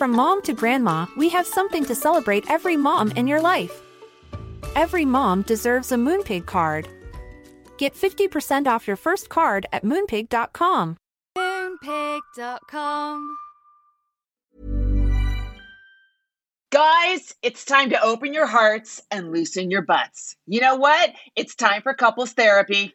From mom to grandma, we have something to celebrate every mom in your life. Every mom deserves a Moonpig card. Get 50% off your first card at moonpig.com. Moonpig.com. Guys, it's time to open your hearts and loosen your butts. You know what? It's time for couples therapy.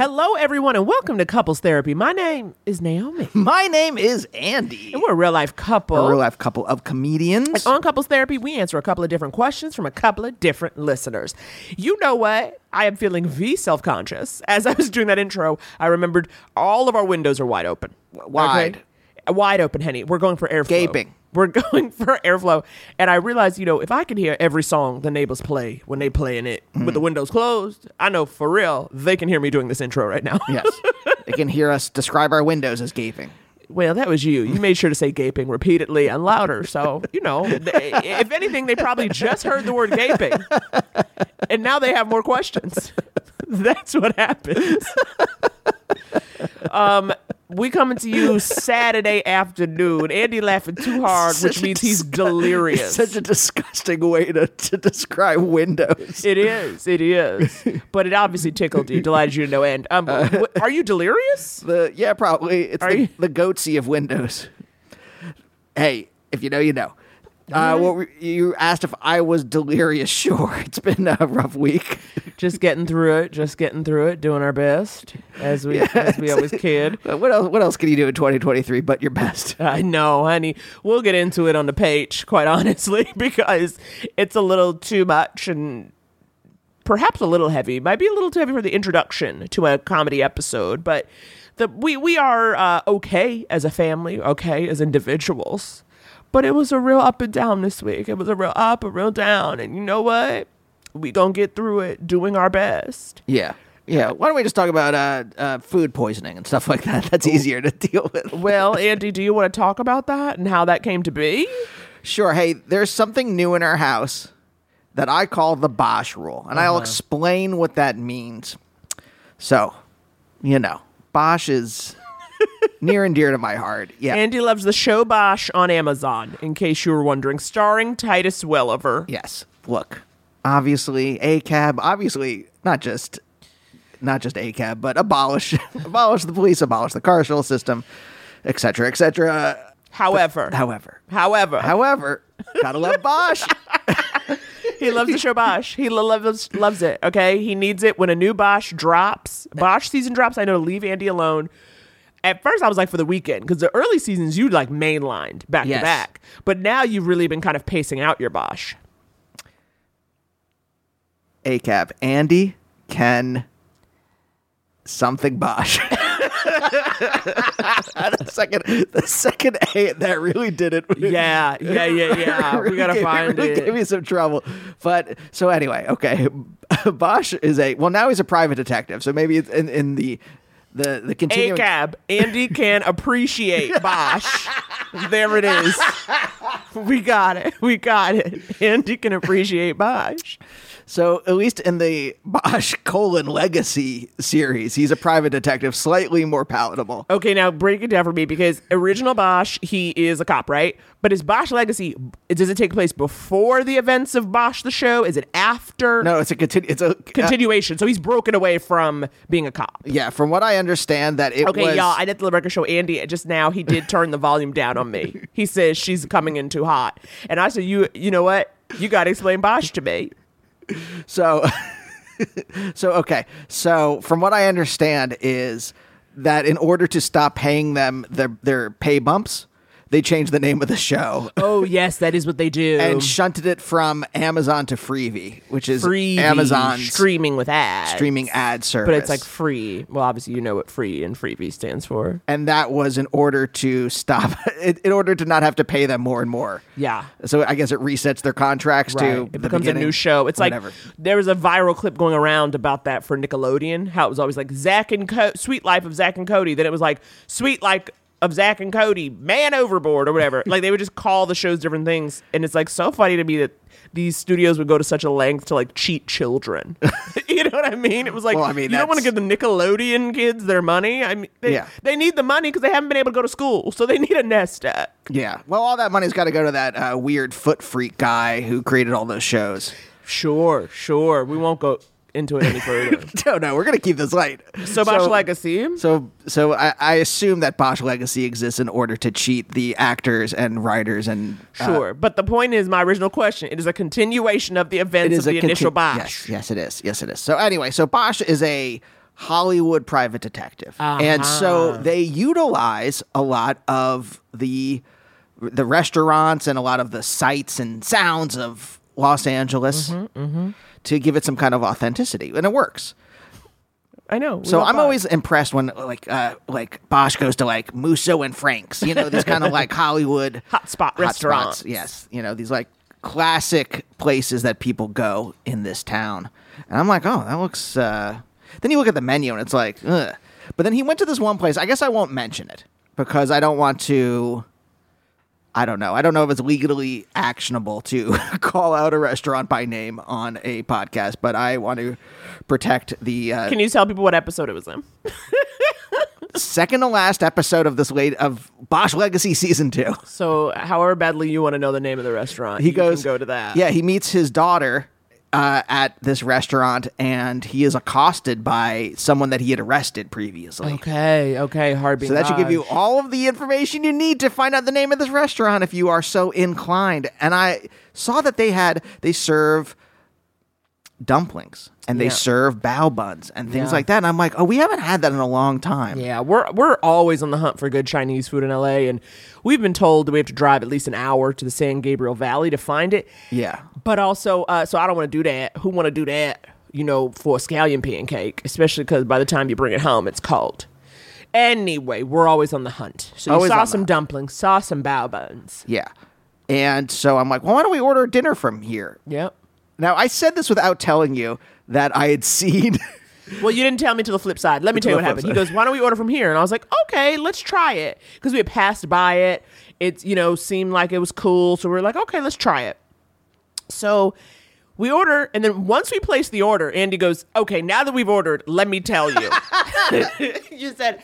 Hello, everyone, and welcome to Couples Therapy. My name is Naomi, My name is Andy. and we're a real life couple. a real life couple of comedians. On Couples Therapy, we answer a couple of different questions from a couple of different listeners. You know what? I am feeling V self conscious. As I was doing that intro, I remembered all of our windows are wide open. wide. Okay? Wide open, Henny. We're going for airflow. Gaping. We're going for airflow. And I realized, you know, if I can hear every song the neighbors play when they play in it Mm-hmm. with the windows closed, I know for real they can hear me doing this intro right now. yes. they can hear us describe our windows as gaping. Well, that was you. You made sure to say gaping repeatedly and louder. So, you know, they, if anything, they probably just heard the word gaping. And now they have more questions. That's what happens. Um, we coming to you Saturday afternoon. Andy laughing too hard, which Such a means he's delirious. Such a disgusting way to, to describe windows. it is. It is. But it obviously tickled you, delighted you to no end. Um, w- are you delirious? The yeah, probably it's Are the, you- the goatse of windows. Hey, if you know, you know. Uh, what were, you asked if I was delirious. Sure, it's been a rough week. Just getting through it. Just getting through it. Doing our best as we as we always can. Uh, what else? What else can you do in 2023 but your best? I know, honey. We'll get into it on the page, quite honestly, because it's a little too much and perhaps a little heavy. Might be a little too heavy for the introduction to a comedy episode, but the we we are uh, okay as a family, okay as individuals. But it was a real up and down this week. It was a real up, a real down, and you know what? We gonna get through it, doing our best. Yeah, yeah. Why don't we just talk about uh, uh, food poisoning and stuff like that? That's easier to deal with. Well, Andy, do you want to talk about that and how that came to be? Sure. Hey, there's something new in our house that I call the Bosch rule, and I'll explain what that means. So, you know, Bosch is near and dear to my heart. Yeah. Andy loves the show Bosch on Amazon, in case you were wondering, starring Titus Welliver. yes. Look, obviously, a cab. Obviously, not just not just ACAB, but abolish abolish the police, abolish the carceral system, et cetera, et cetera. However, However, however, however, gotta love Bosch. he loves the show Bosch. He lo- loves loves it. Okay, he needs it when a new Bosch drops. Bosch season drops. I know. Leave Andy alone. At first, I was like for the weekend because the early seasons you like mainlined back Yes. to back, but now you've really been kind of pacing out your Bosch. ACAB, Andy, Ken, something Bosch. the second, the second A that really did it. Yeah, yeah, yeah, yeah. We Really gotta gave- find really it. Gave me some trouble, but so anyway, okay. Bosch is a well now he's a private detective, so maybe it's in, in the the the continuing. ACAB. Andy can appreciate Bosch. there it is. We got it. We got it. Andy can appreciate Bosch. So at least in the Bosch colon legacy series, he's a private detective, slightly more palatable. Okay, now break it down for me because original Bosch, he is a cop, right? But is Bosch Legacy, does it take place before the events of Bosch the show? Is it after? No, it's a continu- It's a uh, Continuation. so he's broken away from being a cop. yeah, from what I understand, that it Okay, was. y'all, I did the record show Andy just now. He did turn the volume down on me. He says she's coming in too hot. And I said, You you know what? You gotta explain Bosch to me. So, so okay. So from what I understand is that in order to stop paying them their their pay bumps, they changed the name of the show Oh yes, that is what they do. and shunted it from Amazon to Freevee, which is free Amazon's streaming with ads. streaming ad service. But it's like free. Well, obviously you know what free and freebie stands for. and that was in order to stop, in in order to not have to pay them more and more. Yeah. So I guess it resets their contracts Right. to It the becomes a new show. It's whatever. like there was a viral clip going around about that for Nickelodeon. How it was always like Zach and Co- Sweet Life of Zach and Cody. Then it was like Sweet Life of Zach and Cody, Man Overboard or whatever. like they would just call the shows different things, and it's like so funny to me that these studios would go to such a length to like cheat children. you know what I mean? It was like Well, I mean, you don't want to give the Nickelodeon kids their money. I mean, they, Yeah. they need the money because they haven't been able to go to school, so they need a nest egg. Yeah. Well, all that money's got to go to that uh, weird foot freak guy who created all those shows. Sure, sure. We won't go into it any further. No, no, we're gonna keep this light. So Bosch Legacy. So, so I, I assume that Bosch Legacy exists in order to cheat the actors and writers and uh, Sure, but the point is, my original question: it is a continuation of the events of the conti- initial Bosch. Yes, yes, it is. Yes, it is. So anyway, so Bosch is a Hollywood private detective, and so Uh-huh. they utilize a lot of the the restaurants and a lot of the sights and sounds of Los Angeles Mm-hmm, to give it some kind of authenticity, and it works. I know. So I'm Bosch. always impressed when like uh, like Bosch goes to like Musso and Frank's, you know, these kind of like Hollywood Hot spot hot spots. restaurants. Yes, you know these like classic places that people go in this town, and I'm like, oh, that looks. Uh... Then you look at the menu and it's like, ugh. But then he went to this one place. I guess I won't mention it because I don't want to. I don't know. I don't know if it's legally actionable to call out a restaurant by name on a podcast, but I want to protect the uh, Can you tell people what episode it was in? second to last episode of this late of Bosch Legacy season two. So, however badly you want to know the name of the restaurant, He you goes can go to that. Yeah, he meets his daughter uh, at this restaurant, and he is accosted by someone that he had arrested previously. Okay. Okay. Hard. So that should give you all of the information you need to find out the name of this restaurant if you are so inclined. And I saw that they had they serve dumplings and they Yeah. serve bao buns and things Yeah. like that. And I'm like, oh, we haven't had that in a long time. Yeah, we're we're always on the hunt for good Chinese food in LA, and we've been told that we have to drive at least an hour to the San Gabriel Valley to find it. Yeah. But also, uh, so I don't want to do that. Who want to do that? You know, for a scallion pancake, especially because by the time you bring it home, it's cold. Anyway, we're always on the hunt. So you Always saw some dumplings, saw some bao buns. Yeah. And so I'm like, well, why don't we order dinner from here? Yep. Now, I said this without telling you that I had seen. Well, you didn't tell me to the flip side. Let me tell you what happened. He goes, "Why don't we order from here?" And I was like, "Okay, let's try it," because we had passed by it. It, you know, seemed like it was cool, so we are like, "Okay, let's try it." So we order, and then once we place the order, Andy goes, "Okay, now that we've ordered, let me tell you." you said,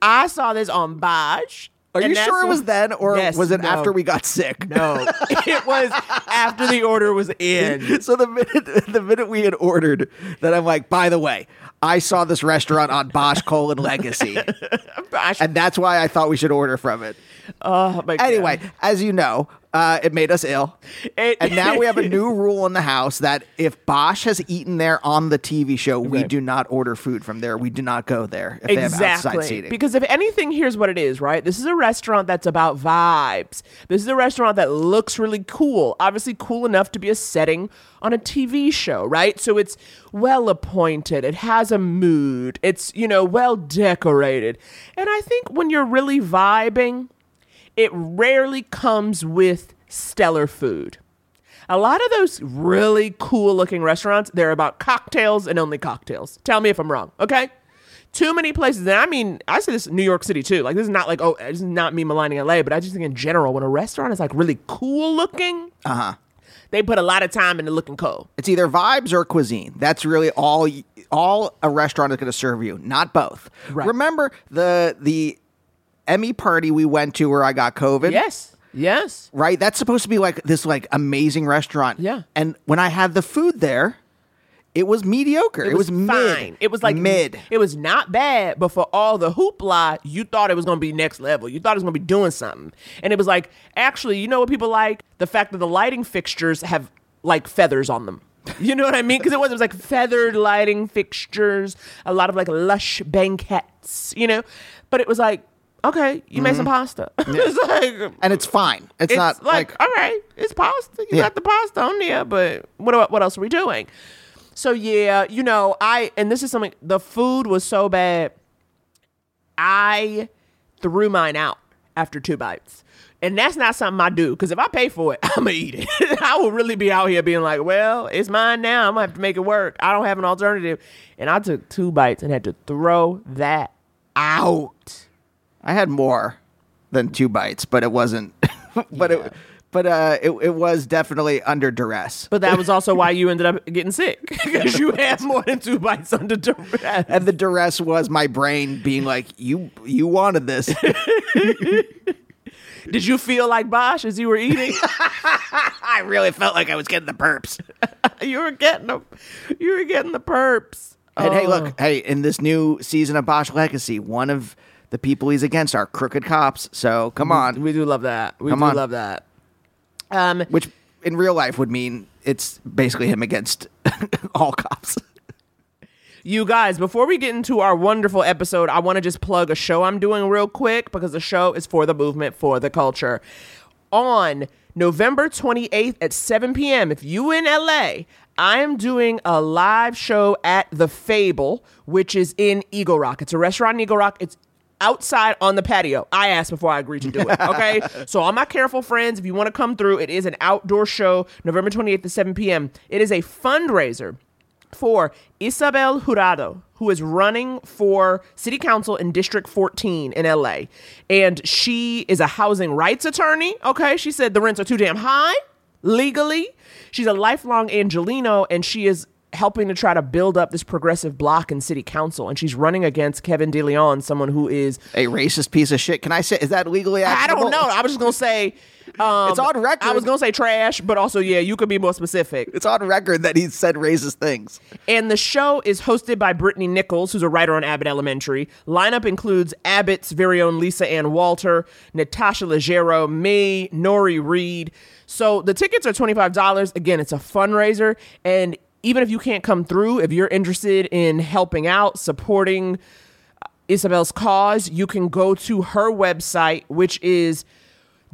"I saw this on Bosch." Are And you sure it was then, or Yes, was it no. after we got sick? No, it was after the order was in. So the minute the minute we had ordered, that I'm like, by the way, I saw this restaurant on Bosch Colon Legacy, and that's why I thought we should order from it. Oh my God. Anyway, as you know, uh, it made us ill. It- and now we have a new rule in the house that if Bosch has eaten there on the TV show, we Right. do not order food from there. We do not go there if they have outside Exactly. seating. Because if anything, here's what it is, right? This is a restaurant that's about vibes. This is a restaurant that looks really cool. Obviously, cool enough to be a setting on a TV show, right? So it's well appointed. It has a mood. It's, you know, well decorated. And I think when you're really vibing, it rarely comes with stellar food. A lot of those really cool looking restaurants, they're about cocktails and only cocktails. Tell me if I'm wrong, okay? Too many places, and I mean, I say this in New York City too. Like, this is not like, oh, this is not me maligning LA, but I just think in general, when a restaurant is like really cool looking, uh huh, they put a lot of time into looking cool. It's either vibes or cuisine. That's really all all a restaurant is going to serve you, not both. Right. Remember the the Emmy party we went to where I got COVID? Yes, yes. Right? That's supposed to be like this like amazing restaurant. Yeah. And when I had the food there, it was mediocre. It, was, fine. mid. It was like mid. It was not bad, but for all the hoopla, you thought it was going to be next level. You thought it was going to be doing something, and it was like actually, you know what people like? The fact that the lighting fixtures have like feathers on them. You know what I mean? Because it was, it was like feathered lighting fixtures, a lot of like lush banquettes, you know. But it was like, okay, you made some mm-hmm. pasta. it's like and it's fine. It's, it's not like, like, all right, it's pasta. You Yeah. got the pasta on there, but what what else are we doing? So yeah, you know, I and this is something. The food was so bad, I threw mine out after two bites. And that's not something I do because if I pay for it, I'm gonna eat it. I will really be out here being like, "Well, it's mine now. I'm gonna have to make it work. I don't have an alternative." And I took two bites and had to throw that out. I had more than two bites, but it wasn't. but it, but uh, it it was definitely under duress. But that was also why you ended up getting sick because you had more than two bites under duress. and the duress was my brain being like, "You you wanted this." Did you feel like Bosch as you were eating? I really felt like I was getting the perps. you were getting the, you were getting the perps. And hey, Oh. look, hey, in this new season of Bosch Legacy, one of the people he's against are crooked cops. So come on, we do love that. We Come do on. love that. Um, which in real life would mean it's basically him against all cops. You guys, before we get into our wonderful episode, I want to just plug a show I'm doing real quick because the show is for the movement, for the culture. On November 28th at 7 p.m., if you in LA, I am doing a live show at The Fable, which is in Eagle Rock. It's a restaurant in Eagle Rock. It's outside on the patio. I asked before I agreed to do it. Okay. so, all my careful friends, if you want to come through, it is an outdoor show, November 28th at 7 p.m. It is a fundraiser for Ysabel Jurado, who is running for city council in District 14 in LA. And she is a housing rights attorney. Okay. She said the rents are too damn high legally. She's a lifelong Angelino and she is helping to try to build up this progressive block in city council. And she's running against Kevin DeLeon, someone who is, A racist piece of shit. Can I say? Is that legally? I don't know. I was just going to say, um, It's on record. I was going to say trash, but also, yeah, you could be more specific. It's on record that he said racist things. And the show is hosted by Brittany Nichols, who's a writer on Abbott Elementary. Lineup includes Abbott's very own Lisa Ann Walter, Natasha Leggero, me, Nori Reed. So the tickets are $25. Again, it's a fundraiser. And even if you can't come through, if you're interested in helping out, supporting uh, Ysabel's cause, you can go to her website, which is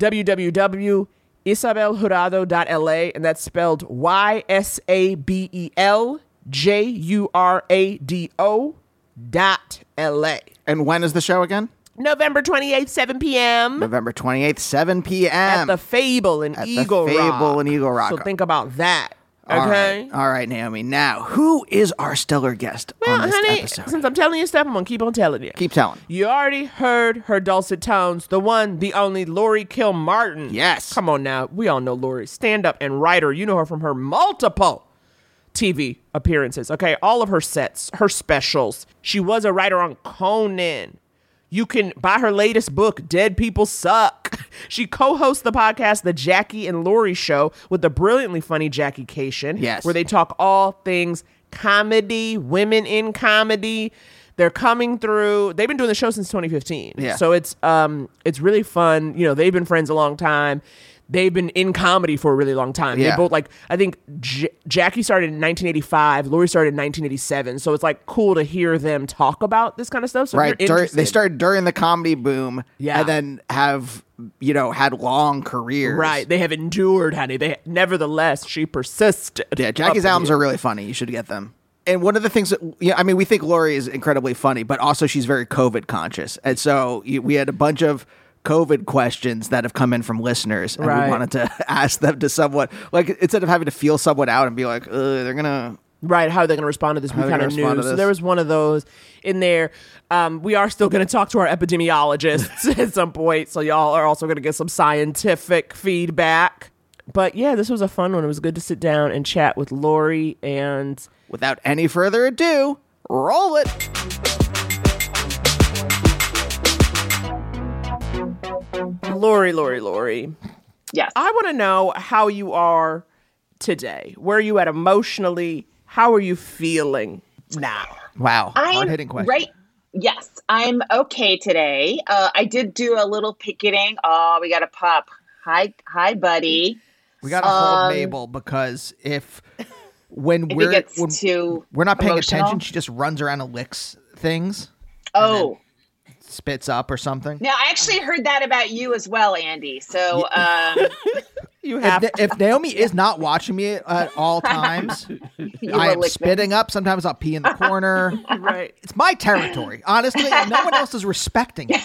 www.ysabeljurado.la, and that's spelled Y S A B E L J U R A D O dot L A. And when is the show again? November 28th, 7 p.m. November 28th, 7 p.m. at the Fable in At the Eagle Rock. Fable in Eagle Rock. So think about that. All Okay. right. All right, Naomi. Now, who is our stellar guest Well, on this honey, episode? since I'm telling you stuff, I'm gonna keep on telling you. Keep telling. You already heard her dulcet tones, the one, the only Laurie Kilmartin. Yes. Come on now. We all know Laurie, stand up and writer. You know her from her multiple TV appearances. Okay, all of her sets, her specials. She was a writer on Conan. You can buy her latest book, Dead People Suck. She co-hosts the podcast The Jackie and Laurie Show with the brilliantly funny Jackie Kashian. Yes. Where they talk all things comedy, women in comedy. They're coming through. They've been doing the show since 2015. Yeah. So it's um it's really fun. You know, they've been friends a long time. They've been in comedy for a really long time. Yeah. They both like I think J- Jackie started in 1985, Laurie started in 1987. So it's like cool to hear them talk about this kind of stuff. So right. Dur- they started during the comedy boom, Yeah. and then have you know had long careers. Right. They have endured, honey. They nevertheless she persisted. Yeah, Jackie's albums here. are really funny. You should get them. And one of the things that, yeah, I mean, we think Laurie is incredibly funny, but also she's very COVID conscious. And so we had a bunch of COVID questions that have come in from listeners, and Right. we wanted to ask them to somewhat, like, instead of having to feel someone out and be like, Ugh, they're gonna, Right, how are they going to respond to this? We kind of knew. So there was one of those in there. Um, we are still going to talk to our epidemiologists at some point. So y'all are also going to get some scientific feedback. But yeah, this was a fun one. It was good to sit down and chat with Laurie and without any further ado, roll it. Laurie, Laurie, Laurie. Yes. I want to know how you are today. Where are you at emotionally? How are you feeling now? Wow, I'm hard hitting question. right. Yes, I'm okay today. Uh, I did do a little picketing. Oh, we got a pup. Hi, hi, buddy. We gotta hold Um, Mabel because if when If we're gets when too we're not paying emotional. attention, she just runs around and licks things, Oh, spits up or something. now I actually heard that about you as well, Andy. So um, You If, have Na- if Naomi is not watching me at all times, I am lick spitting up. Sometimes I'll pee in the corner. right. It's my territory. Honestly, no one else is respecting it.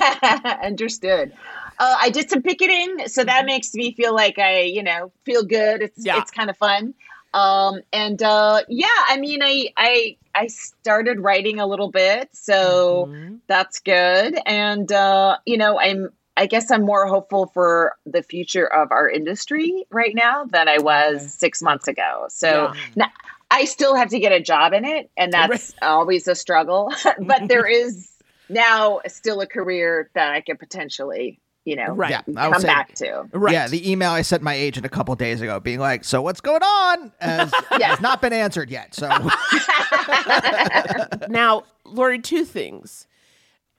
Understood. Uh, I did some picketing, so that makes me feel like I, you know, feel good. It's Yeah. it's kind of fun. Um, and uh, yeah, I mean, I I I started writing a little bit, so that's good. And uh, you know, I'm I guess I'm more hopeful for the future of our industry right now than I was six months ago. So Yeah. now, I still have to get a job in it, and that's always a struggle. but there is now still a career that I could potentially, you know, Right. Yeah, I would come say- back to. Right. Yeah, the email I sent my agent a couple days ago, being like, "So what's going on?" Has, Yeah. has not been answered yet. So now, Laurie, two things.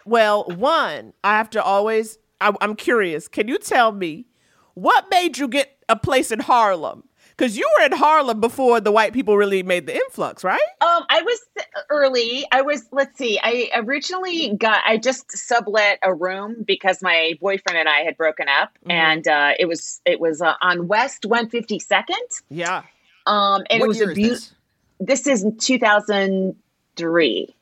Well, one, I have to always, I, I'm curious. Can you tell me what made you get a place in Harlem? Because you were in Harlem before the white people really made the influx, right? Um, I was early. I was. Let's see. I originally got. I just sublet a room because my boyfriend and I had broken up, Mm-hmm. and uh, it was it was uh, on West One Fifty Second. Yeah. Um, and what it was a is beautiful. this? This is two thousand three.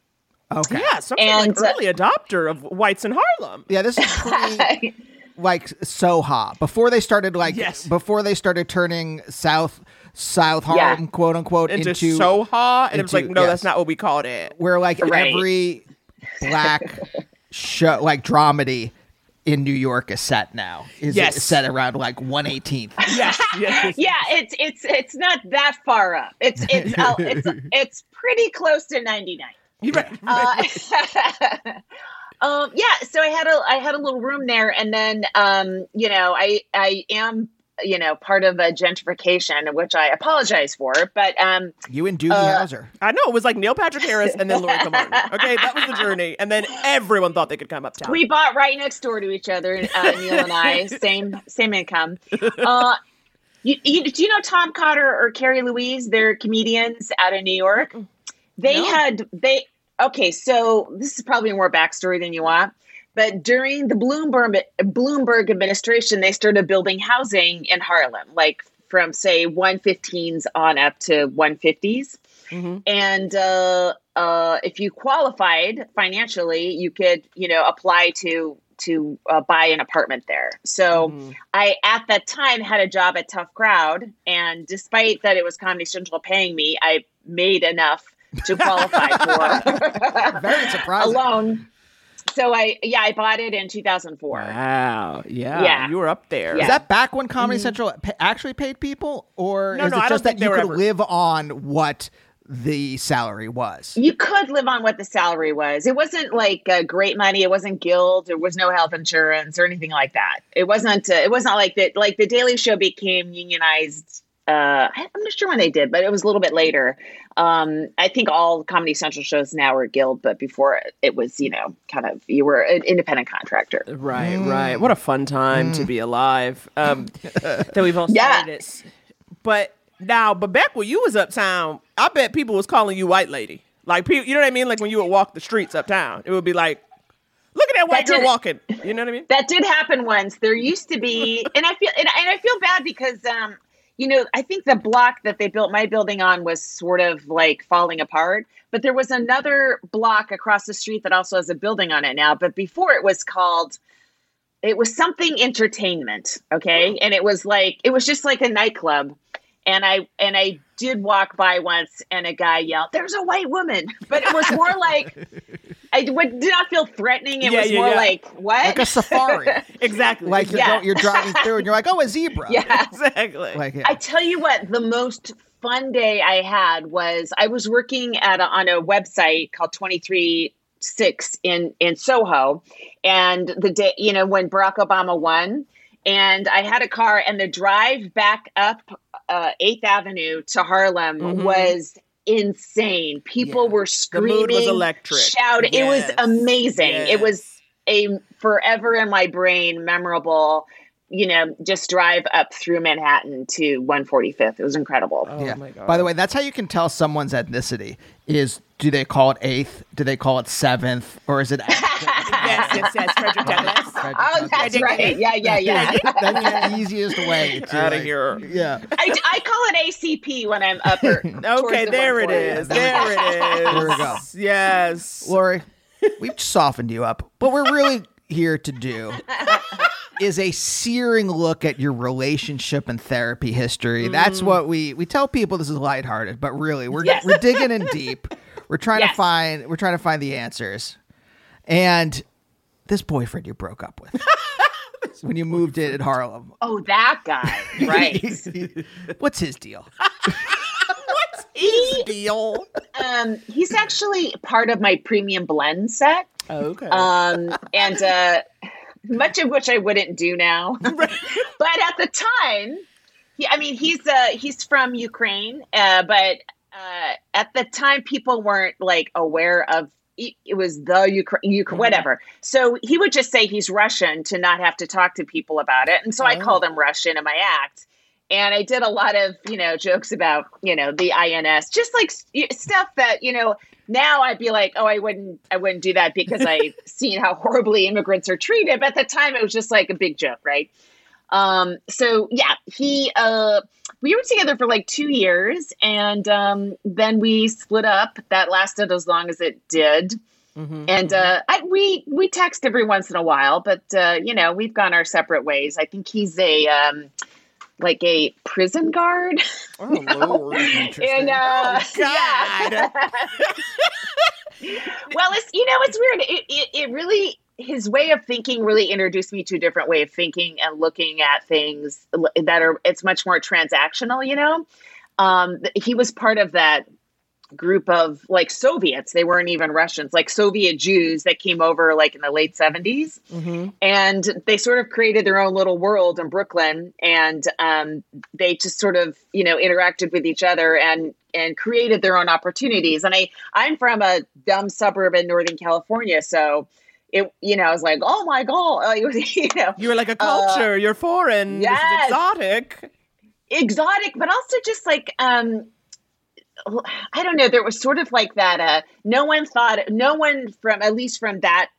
Okay. Yeah, some And, like uh, early adopter of whites in Harlem. Yeah, this is pre like Soha before they started like Yes. before they started turning South South Harlem quote unquote Into, into Soha, and it was like, no, yes. that's not what we called it. where like Right. every black show like dramedy in New York is set now. Is Yes. set around like one eighteenth. Yes, yes. yeah, it's it's it's not that far up. It's it's uh, it's it's pretty close to ninety nine. You're right, right. Uh, um, yeah, so I had a I had a little room there, and then um, you know I I am you know part of a gentrification, which I apologize for, but um, You and Doogie Uh, Howser. I know it was like Neil Patrick Harris and then Laurie Martin. Okay, that was the journey, and then everyone thought they could come uptown. we bought right next door to each other, uh, Neil and I, same same income. Uh, you, you, do you know Tom Cotter or Kerri Louise? They're comedians out of New York. They No. had they okay. So this is probably more backstory than you want. But during the Bloomberg Bloomberg administration, they started building housing in Harlem, like from say 115s on up to 150s. And uh, uh, if you qualified financially, you could, you know, apply to to uh, buy an apartment there. So I, at that time, had a job at Tough Crowd, and despite that it was Comedy Central paying me, I made enough to qualify for Very surprising. Alone. So I, yeah, I bought it in 2004. Wow. Yeah. Yeah. You were up there. Yeah. Is that back when Comedy Central pa- actually paid people, or No, is no, it just that you could ever- live on what the salary was. you could live on what the salary was. It wasn't like uh, great money. It wasn't guild. There was no health insurance or anything like that. It wasn't. Uh, it was not like that. Like the Daily Show became unionized. Uh, I- I'm not sure when they did, but it was a little bit later. Um, I think all Comedy Central shows now are guild, but before it, it was, you know, kind of you were an independent contractor. Right, right. What a fun time to be alive. Um, that we've all Yeah. started it. But now, but back when you was uptown, I bet people was calling you white lady. Like people, you know what I mean? Like when you would walk the streets uptown, it would be like, look at that white That girl did- walking. You know what I mean? that did happen once. There used to be, and I feel and, and I feel bad because um, you know, I think the block that they built my building on was sort of like falling apart. But there was another block across the street that also has a building on it now. But before it was called it was something entertainment, okay? And it was like it was just like a nightclub. And I and I did walk by once and a guy yelled, There's a white woman. But it was more like I would, did not feel threatening. It Yeah, was yeah, more yeah. like what? Like a safari. Exactly. like you're, Yeah. you're driving through and you're like, oh, a zebra. yeah. exactly. Like, yeah. I tell you what, the most fun day I had was I was working at a, on a website called 23 6 in in Soho and the day you know when Barack Obama won and I had a car and the drive back up uh, 8th Avenue to Harlem was insane. People Yeah. were The screaming, mood was electric. shouting. It was Yes. amazing. It was a forever in my brain memorable you know just drive up through manhattan to 145th it was incredible Oh yeah. my god. By the way, that's how you can tell someone's ethnicity is do they call it eighth? Do they call it seventh? Or is it yes, yes, yes. Frederick oh, Douglass. oh that's right yeah yeah yeah That's the easiest way to Out of like- here. Yeah. I, I call it acp when i'm upper Okay, there it is. There it is. There we go. Yes. Laurie, we've softened you up. What we're really here to do is a searing look at your relationship and therapy history. That's mm. what we we tell people this is lighthearted, but really we're Yes. we're digging in deep. We're trying to find we're trying to find the answers. And this boyfriend you broke up with when you moved in at Harlem. oh that guy right What's his deal? What's his deal. um he's actually part of my premium blend set Okay. um, and uh, much of which I wouldn't do now. but at the time, he, I mean, he's uh, he's from Ukraine, uh, but uh, at the time, people weren't like aware of. It it was the Ukraine, Ukraine, whatever. So he would just say he's Russian to not have to talk to people about it. And so I called him Russian in my act. And I did a lot of, you know, jokes about, you know, the INS, just like stuff that, you know, now I'd be like, oh, I wouldn't, I wouldn't do that because I've seen how horribly immigrants are treated. But at the time, it was just like a big joke, right? Um, so yeah, he, uh, we were together for like two years, and um, then we split up. That lasted as long as it did. And uh, I, we we text every once in a while, but uh, you know we've gone our separate ways. I think he's a um, like a prison guard. oh Lord. And uh, yeah. well, it's you know it's weird. It, it it really his way of thinking really introduced me to a different way of thinking and looking at things that are it's much more transactional. You know, um, he was part of that group of like Soviets. They weren't even Russians, like Soviet Jews that came over like in the late 70s. And they sort of created their own little world in Brooklyn. And um, they just sort of, you know, interacted with each other and and created their own opportunities. And I I'm from a dumb suburb in Northern California. So it, you know, I was like, oh my God, uh, was, you know, You were like a culture. You're foreign. This is yes. exotic. exotic, but also just like um I don't know, there was sort of like that uh no one thought no one from at least from that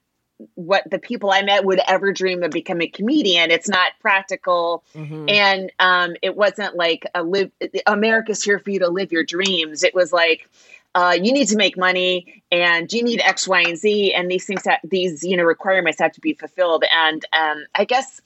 what the people I met would ever dream of becoming a comedian. It's not practical and um it wasn't like a live America's here for you to live your dreams. It was like uh, you need to make money and you need X, Y, and Z, and these things, that these you know requirements have to be fulfilled. And um, I guess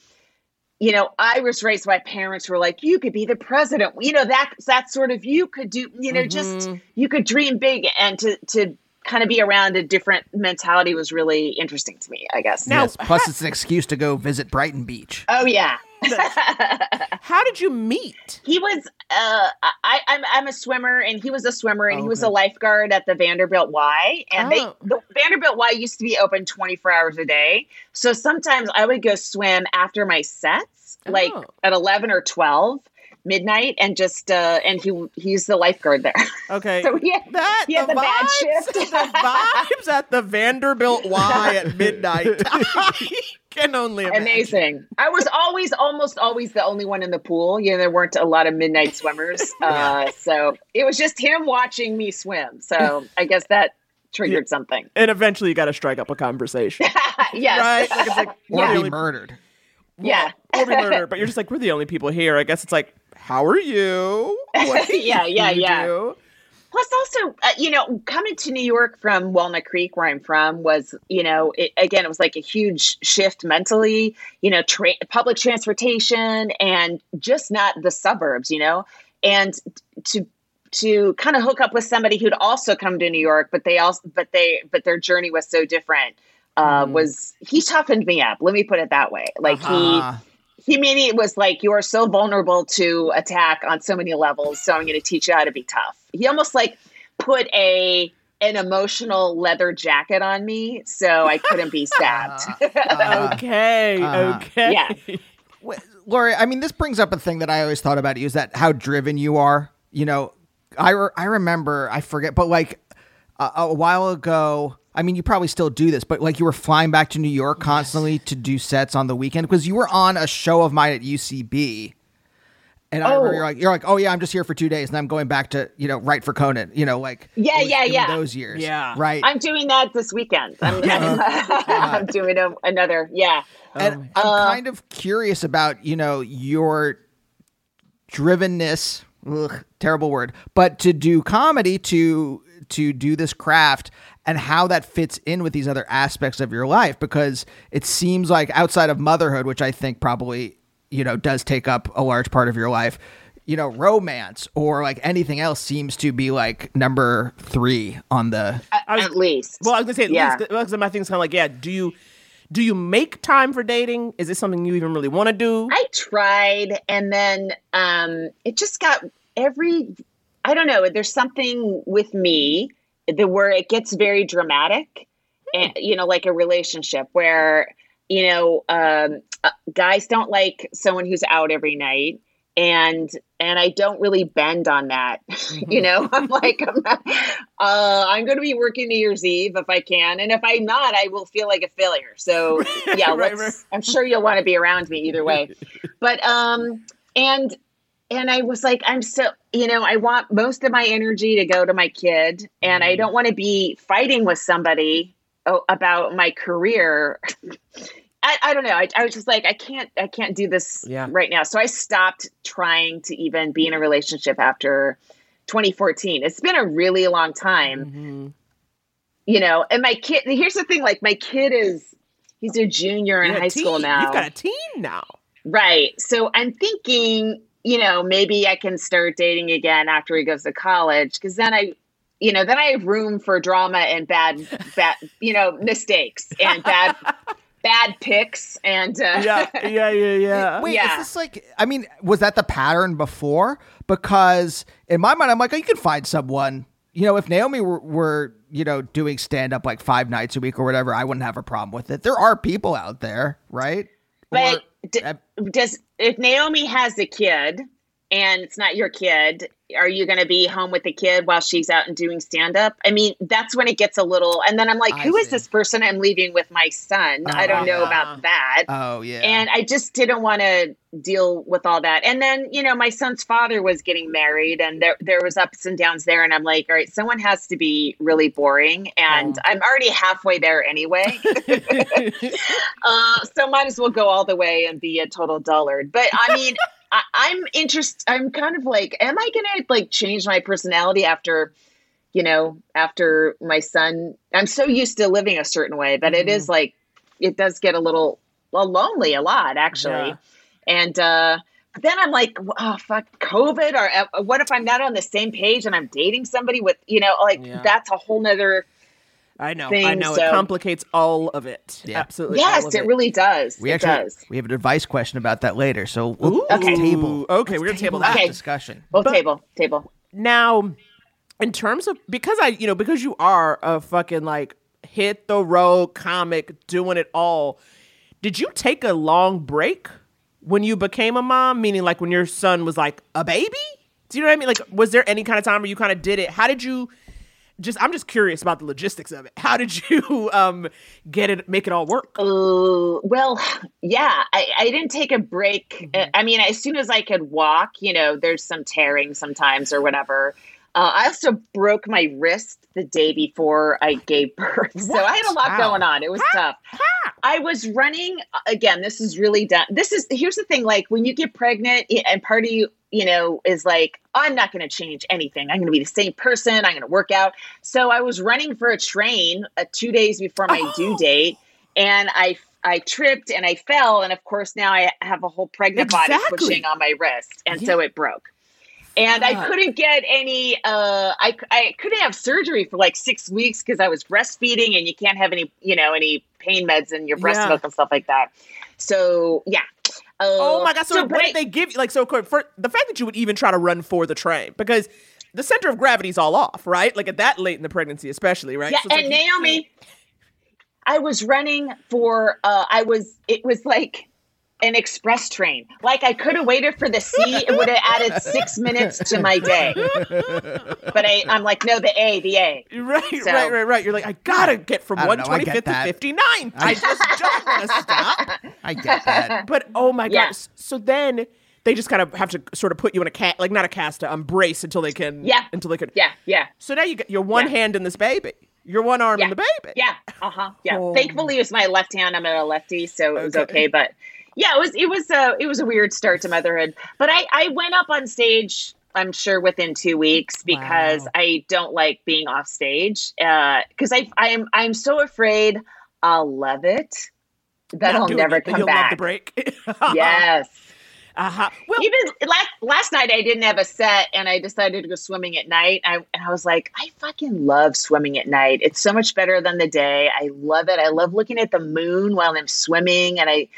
you know, I was raised by parents who were like, you could be the president. You know, that that sort of you could do, you know, just you could dream big and to to kind of be around a different mentality was really interesting to me, I guess. Now- yes. Plus, it's an excuse to go visit Brighton Beach. oh yeah. How did you meet? he was uh I, I'm I'm a swimmer and he was a swimmer and he was a lifeguard at the Vanderbilt Y and Oh. they the Vanderbilt Y used to be open 24 hours a day. So sometimes I would go swim after my sets, like Oh. at 11 or 12 midnight and just uh and he he's the lifeguard there. Okay. So he had, that he had the, the bad vibes, shift. the vibes at the Vanderbilt Y at midnight. I can only imagine. Amazing. I was always, almost always the only one in the pool. You know, there weren't a lot of midnight swimmers. Uh, so it was just him watching me swim. So I guess that triggered something. And eventually, you got to strike up a conversation, yes. right? Like it's like Or we're the be only- murdered. yeah. or be murdered, but you're just like we're the only people here. I guess it's like, how are you? Yeah, yeah, you yeah. do? Plus, also, uh, you know, coming to New York from Walnut Creek, where I'm from, was, you know, it, again, it was like a huge shift mentally, you know, tra- public transportation and just not the suburbs, you know, and to to kind of hook up with somebody who'd also come to New York, but they also, but they, but their journey was so different. Uh, was he toughened me up? Let me put it that way. Like Uh, he, he made it was like you are so vulnerable to attack on so many levels so i'm going to teach you how to be tough he almost like put a an emotional leather jacket on me so i couldn't be stabbed Okay, Uh, okay. Yeah. Wait, Laurie, I mean, this brings up a thing that I always thought about you is that how driven you are. You know, I, re- I remember, I forget, but like a, a while ago, I mean, you probably still do this, but like you were flying back to New York constantly to do sets on the weekend because you were on a show of mine at UCB. And I remember Oh. you're like, you're like, oh yeah, I'm just here for two days, and I'm going back to, you know, write for Conan. You know, like Yeah, was yeah, yeah. Those years, Yeah. right. i'm doing that this weekend i'm, I'm doing a, another yeah And I'm Uh, kind of curious about, you know, your drivenness, ugh, terrible word, but to do comedy, to to do this craft and how that fits in with these other aspects of your life because it seems like outside of motherhood, which I think probably, you know, does take up a large part of your life, you know, romance or like anything else seems to be like number 3 on the at least Well, I was gonna say, at Yeah. least, because my thing's kind of like, yeah. Do you do you make time for dating? Is this something you even really want to do? I tried and then um it just got every I don't know, there's something with me the where it gets very dramatic and you know like a relationship where you know um uh, guys don't like someone who's out every night and and I don't really bend on that. you know, I'm like I'm not uh I'm going to be working New Year's Eve if I can and if I'm not I will feel like a failure. So, yeah, Right, right. I'm sure you'll want to be around me either way. But um and and I was like I'm so you know, I want most of my energy to go to my kid and I mm-hmm. don't want to be fighting with somebody oh, about my career. I, I don't know. I, I was just like, I can't, I can't do this Yeah. right now. So I stopped trying to even be in a relationship after 2014. It's been a really long time, mm-hmm. you know. And my kid, here's the thing: like my kid is, he's a junior in a high school now, You've got a teen now. right? So I'm thinking, you know, maybe I can start dating again after he goes to college, because then I. You know, then I have room for drama and bad, bad, you know, mistakes and bad, bad picks and uh, Yeah, yeah, yeah, yeah. Wait, Yeah. is this like? I mean, was that the pattern before? Because in my mind, I'm like, oh, you could find someone. You know, if Naomi were, were you know doing stand up like five nights a week or whatever, I wouldn't have a problem with it. There are people out there, right? But Or- d- does if Naomi has a kid and it's not your kid, are you going to be home with the kid while she's out and doing stand up? I mean, that's when it gets a little. And then I'm like, I who is this person I'm leaving with my son? I don't know about that. oh yeah, And I just didn't want to deal with all that. And then, you know, my son's father was getting married and there there was ups and downs there and I'm like, all right, someone has to be really boring and I'm already halfway there anyway. uh, so might as well go all the way and be a total dullard. But I mean, I, I'm interested I'm kind of like, am I gonna like change my personality after you know, after my son I'm so used to living a certain way, but it is like it does get a little well, lonely a lot actually. Yeah. And uh then I'm like, oh fuck, COVID, or uh, what if I'm not on the same page and I'm dating somebody with, you know, like Yeah. that's a whole nother I know. I know. so- It complicates all of it. Yeah. Absolutely. Yes, of it really does. We it actually does. we have an advice question about that later. So we'll Ooh, let's table. Okay, we're gonna table that. Okay. discussion. Well, But- table, table. Now, in terms of because I, you know, because you are a fucking like hit the road comic doing it all, did you take a long break when you became a mom? Meaning, like when your son was like a baby? Do you know what I mean? Like, was there any kind of time where you kind of did it? How did you? Just, I'm just curious about the logistics of it. How did you um get it, make it all work? Uh, well, yeah, I, I didn't take a break. Uh, I mean, as soon as I could walk, you know, there's some tearing sometimes or whatever. Uh, I also broke my wrist the day before I gave birth. So I had a lot Wow. going on. It was tough. I was running again. This is really done. This is here's the thing. Like when you get pregnant, and part of you, you know, is like, I'm not going to change anything. I'm going to be the same person. I'm going to work out. So I was running for a train uh, two days before my due date, and I I tripped and I fell, and of course now I have a whole pregnant body pushing on my wrist, and so it broke. And I couldn't get any. Uh, I I couldn't have surgery for like six weeks because I was breastfeeding, and you can't have any, you know, any pain meds in your breast Yeah. milk and stuff like that. So yeah. Uh, Oh my god! So, what did they give you? Like, so quick for the fact that you would even try to run for the train because the center of gravity's all off, right? Like at that late in the pregnancy, especially, right? Yeah, So and like Naomi, I was running for. Uh, I was. It was like an express train. Like I could have waited for the C. It would have added six minutes to my day. But I, I'm like, no, the A, the A. Right, So- right, right, right. You're like, I gotta get from I don't know, I 125th to that. 59. I just don't want to stop. I get that. But oh my Yeah. god! So then they just kind of have to sort of put you in a cat, like not a cast, a brace until they can. Yeah. Until they can. Yeah, yeah. So now you got your one Yeah. hand in this baby, your one arm Yeah. in the baby. Yeah. Uh huh. Yeah. Oh. Thankfully, it was my left hand. I'm a lefty, so it was Okay. okay. But yeah, it was it was a it was a weird start to motherhood. But I I went up on stage. I'm sure within two weeks because Wow. I don't like being off stage because I I'm I'm so afraid I'll love it that Not I'll never it, come you'll love back. the break. yes. Uh-huh. Well, Even last last night, I didn't have a set, and I decided to go swimming at night. I, and I was like, I fucking love swimming at night. It's so much better than the day. I love it. I love looking at the moon while I'm swimming, and I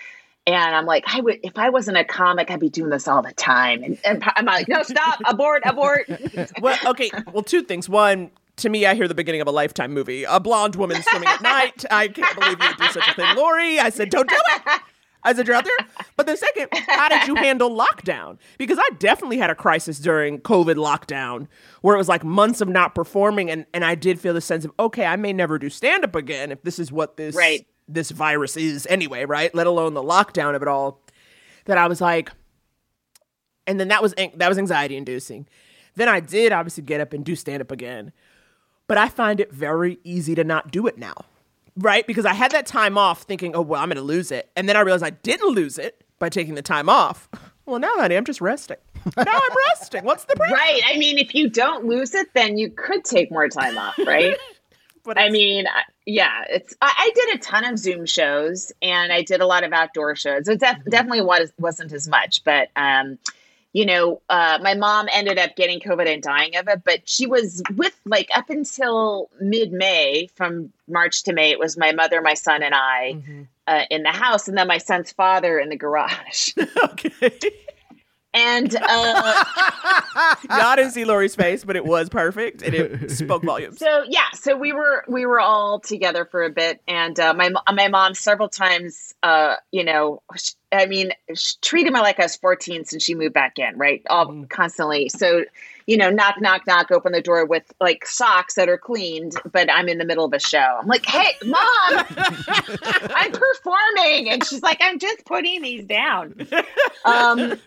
and I'm like, I would if I wasn't a comic, I'd be doing this all the time. And, and I'm like, no, stop, abort, abort. well, okay. Well, two things. One, to me, I hear the beginning of a lifetime movie. A blonde woman swimming at night. I can't believe you would do such a thing, Laurie. I said, don't do it. I said, you're out there. But the second, how did you handle lockdown? Because I definitely had a crisis during COVID lockdown where it was like months of not performing. And, and I did feel the sense of, okay, I may never do stand up again if this is what this, Right. This virus is anyway, right? Let alone the lockdown of it all. That I was like, and then that was that was anxiety inducing. Then I did obviously get up and do stand up again, but I find it very easy to not do it now, right? Because I had that time off thinking, oh well, I'm going to lose it, and then I realized I didn't lose it by taking the time off. Well, now, honey, I'm just resting. now I'm resting. What's the problem? right. I mean, if you don't lose it, then you could take more time off, right? But I mean, yeah, it's. I, I did a ton of Zoom shows, and I did a lot of outdoor shows. It def- definitely was wasn't as much, but um, you know, uh, my mom ended up getting COVID and dying of it. But she was with like up until mid May, from March to May, it was my mother, my son, and I uh, in the house, and then my son's father in the garage. okay. And uh, Y'all didn't see Laurie's face, but it was perfect, and it spoke volumes. So yeah, so we were we were all together for a bit, and uh, my my mom several times, uh, you know, sh- I mean, she treated me like I was fourteen since she moved back in, right? All constantly. So, you know, knock knock knock, open the door with like socks that are cleaned, but I'm in the middle of a show. I'm like, hey, mom, I'm performing, and she's like, I'm just putting these down. Um,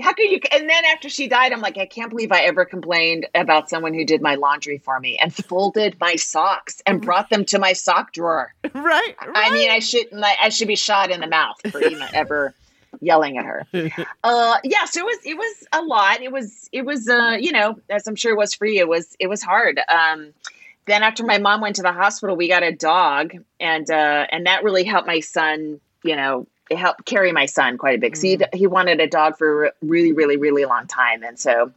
how could you? And then after she died, I'm like, I can't believe I ever complained about someone who did my laundry for me and folded my socks and brought them to my sock drawer. right, right. I mean, I should I should be shot in the mouth for even ever yelling at her. Uh, yeah, so it was it was a lot. It was it was uh, you know, as I'm sure it was for you, it was it was hard. Um, then after my mom went to the hospital, we got a dog, and uh, and that really helped my son. You know, helped carry my son quite a bit. 'cause he he wanted a dog for a really really really long time, and so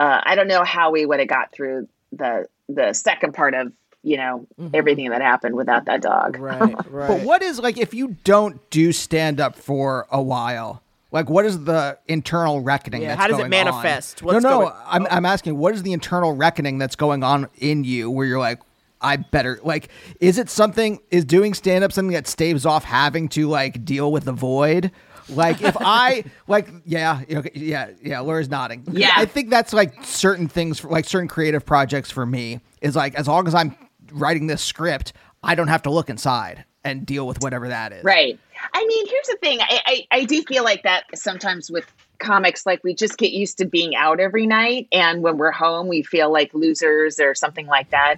uh, I don't know how we would have got through the the second part of you know, everything that happened without that dog. Right, right. But what is like if you don't do stand up for a while? Like, what is the internal reckoning? Yeah, that's how does it manifest? On? What's no, no. going- I'm I'm asking, what is the internal reckoning that's going on in you where you're like, I better like, is it something? Is doing stand up something that staves off having to like deal with the void? Like if I like, yeah, okay, yeah, yeah. Laura's nodding. Yeah. I think that's like certain things, for, like certain creative projects for me is like as long as I'm writing this script, I don't have to look inside and deal with whatever that is. Right. I mean, here's the thing. I, I, I do feel like that sometimes with comics, like we just get used to being out every night. And when we're home, we feel like losers or something like that.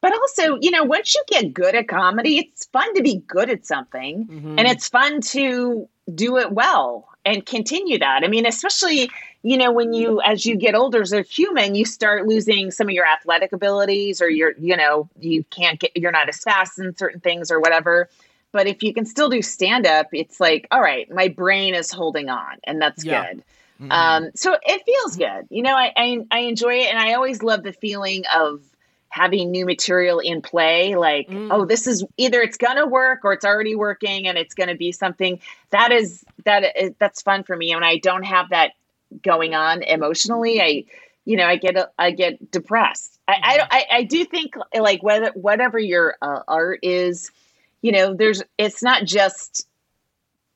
But also, you know, once you get good at comedy, it's fun to be good at something and it's fun to do it well and continue that. I mean, especially, you know, when you, as you get older as a human, you start losing some of your athletic abilities or you're, you know, you can't get, you're not as fast in certain things or whatever. But if you can still do stand up, it's like, all right, my brain is holding on and that's Yeah. good. Um, so it feels good. You know, I, I I enjoy it and I always love the feeling of having new material in play like oh this is either it's gonna work or it's already working and it's gonna be something. That is that is that's fun for me. And i don't have that going on emotionally. I you know i get i get depressed. I I, I, I do think like whether whatever your uh, art is you know there's it's not just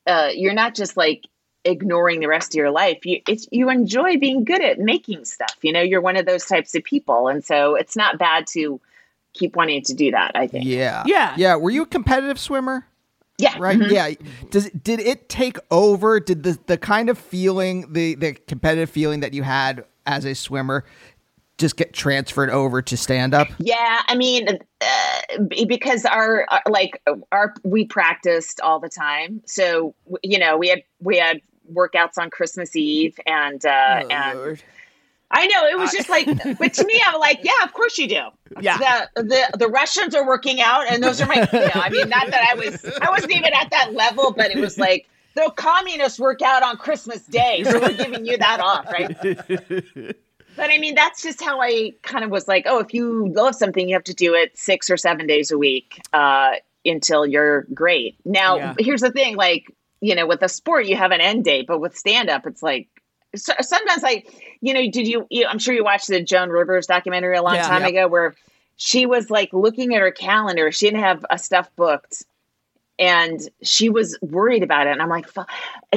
uh you're not just like ignoring the rest of your life you it's you enjoy being good at making stuff you know you're one of those types of people and so it's not bad to keep wanting to do that i think Yeah. Yeah. Yeah. Were you a competitive swimmer? yeah Right. mhm. Yeah. Does did it take over? Did the the kind of feeling the the competitive feeling that you had as a swimmer just get transferred over to stand up? Yeah, I mean, uh, because our, our like our we practiced all the time, so you know we had we had workouts on Christmas Eve, and uh, Oh, and Lord. I know it was just like, but to me, I'm like, yeah, of course you do. Yeah. the the the Russians are working out, and those are my, you know, I mean, not that I was I wasn't even at that level, but it was like. The communists work out on Christmas Day, so we're giving you that off, right? But I mean, that's just how I kind of was like, oh, if you love something, you have to do it six or seven days a week uh, until you're great. Now, Yeah. here's the thing like, you know, with a sport, you have an end date, but with stand up, it's like, so, sometimes I, you know, did you, you, I'm sure you watched the Joan Rivers documentary a long Yeah. time Yeah. ago where she was like looking at her calendar. She didn't have a stuff booked and she was worried about it. And I'm like, "Fu-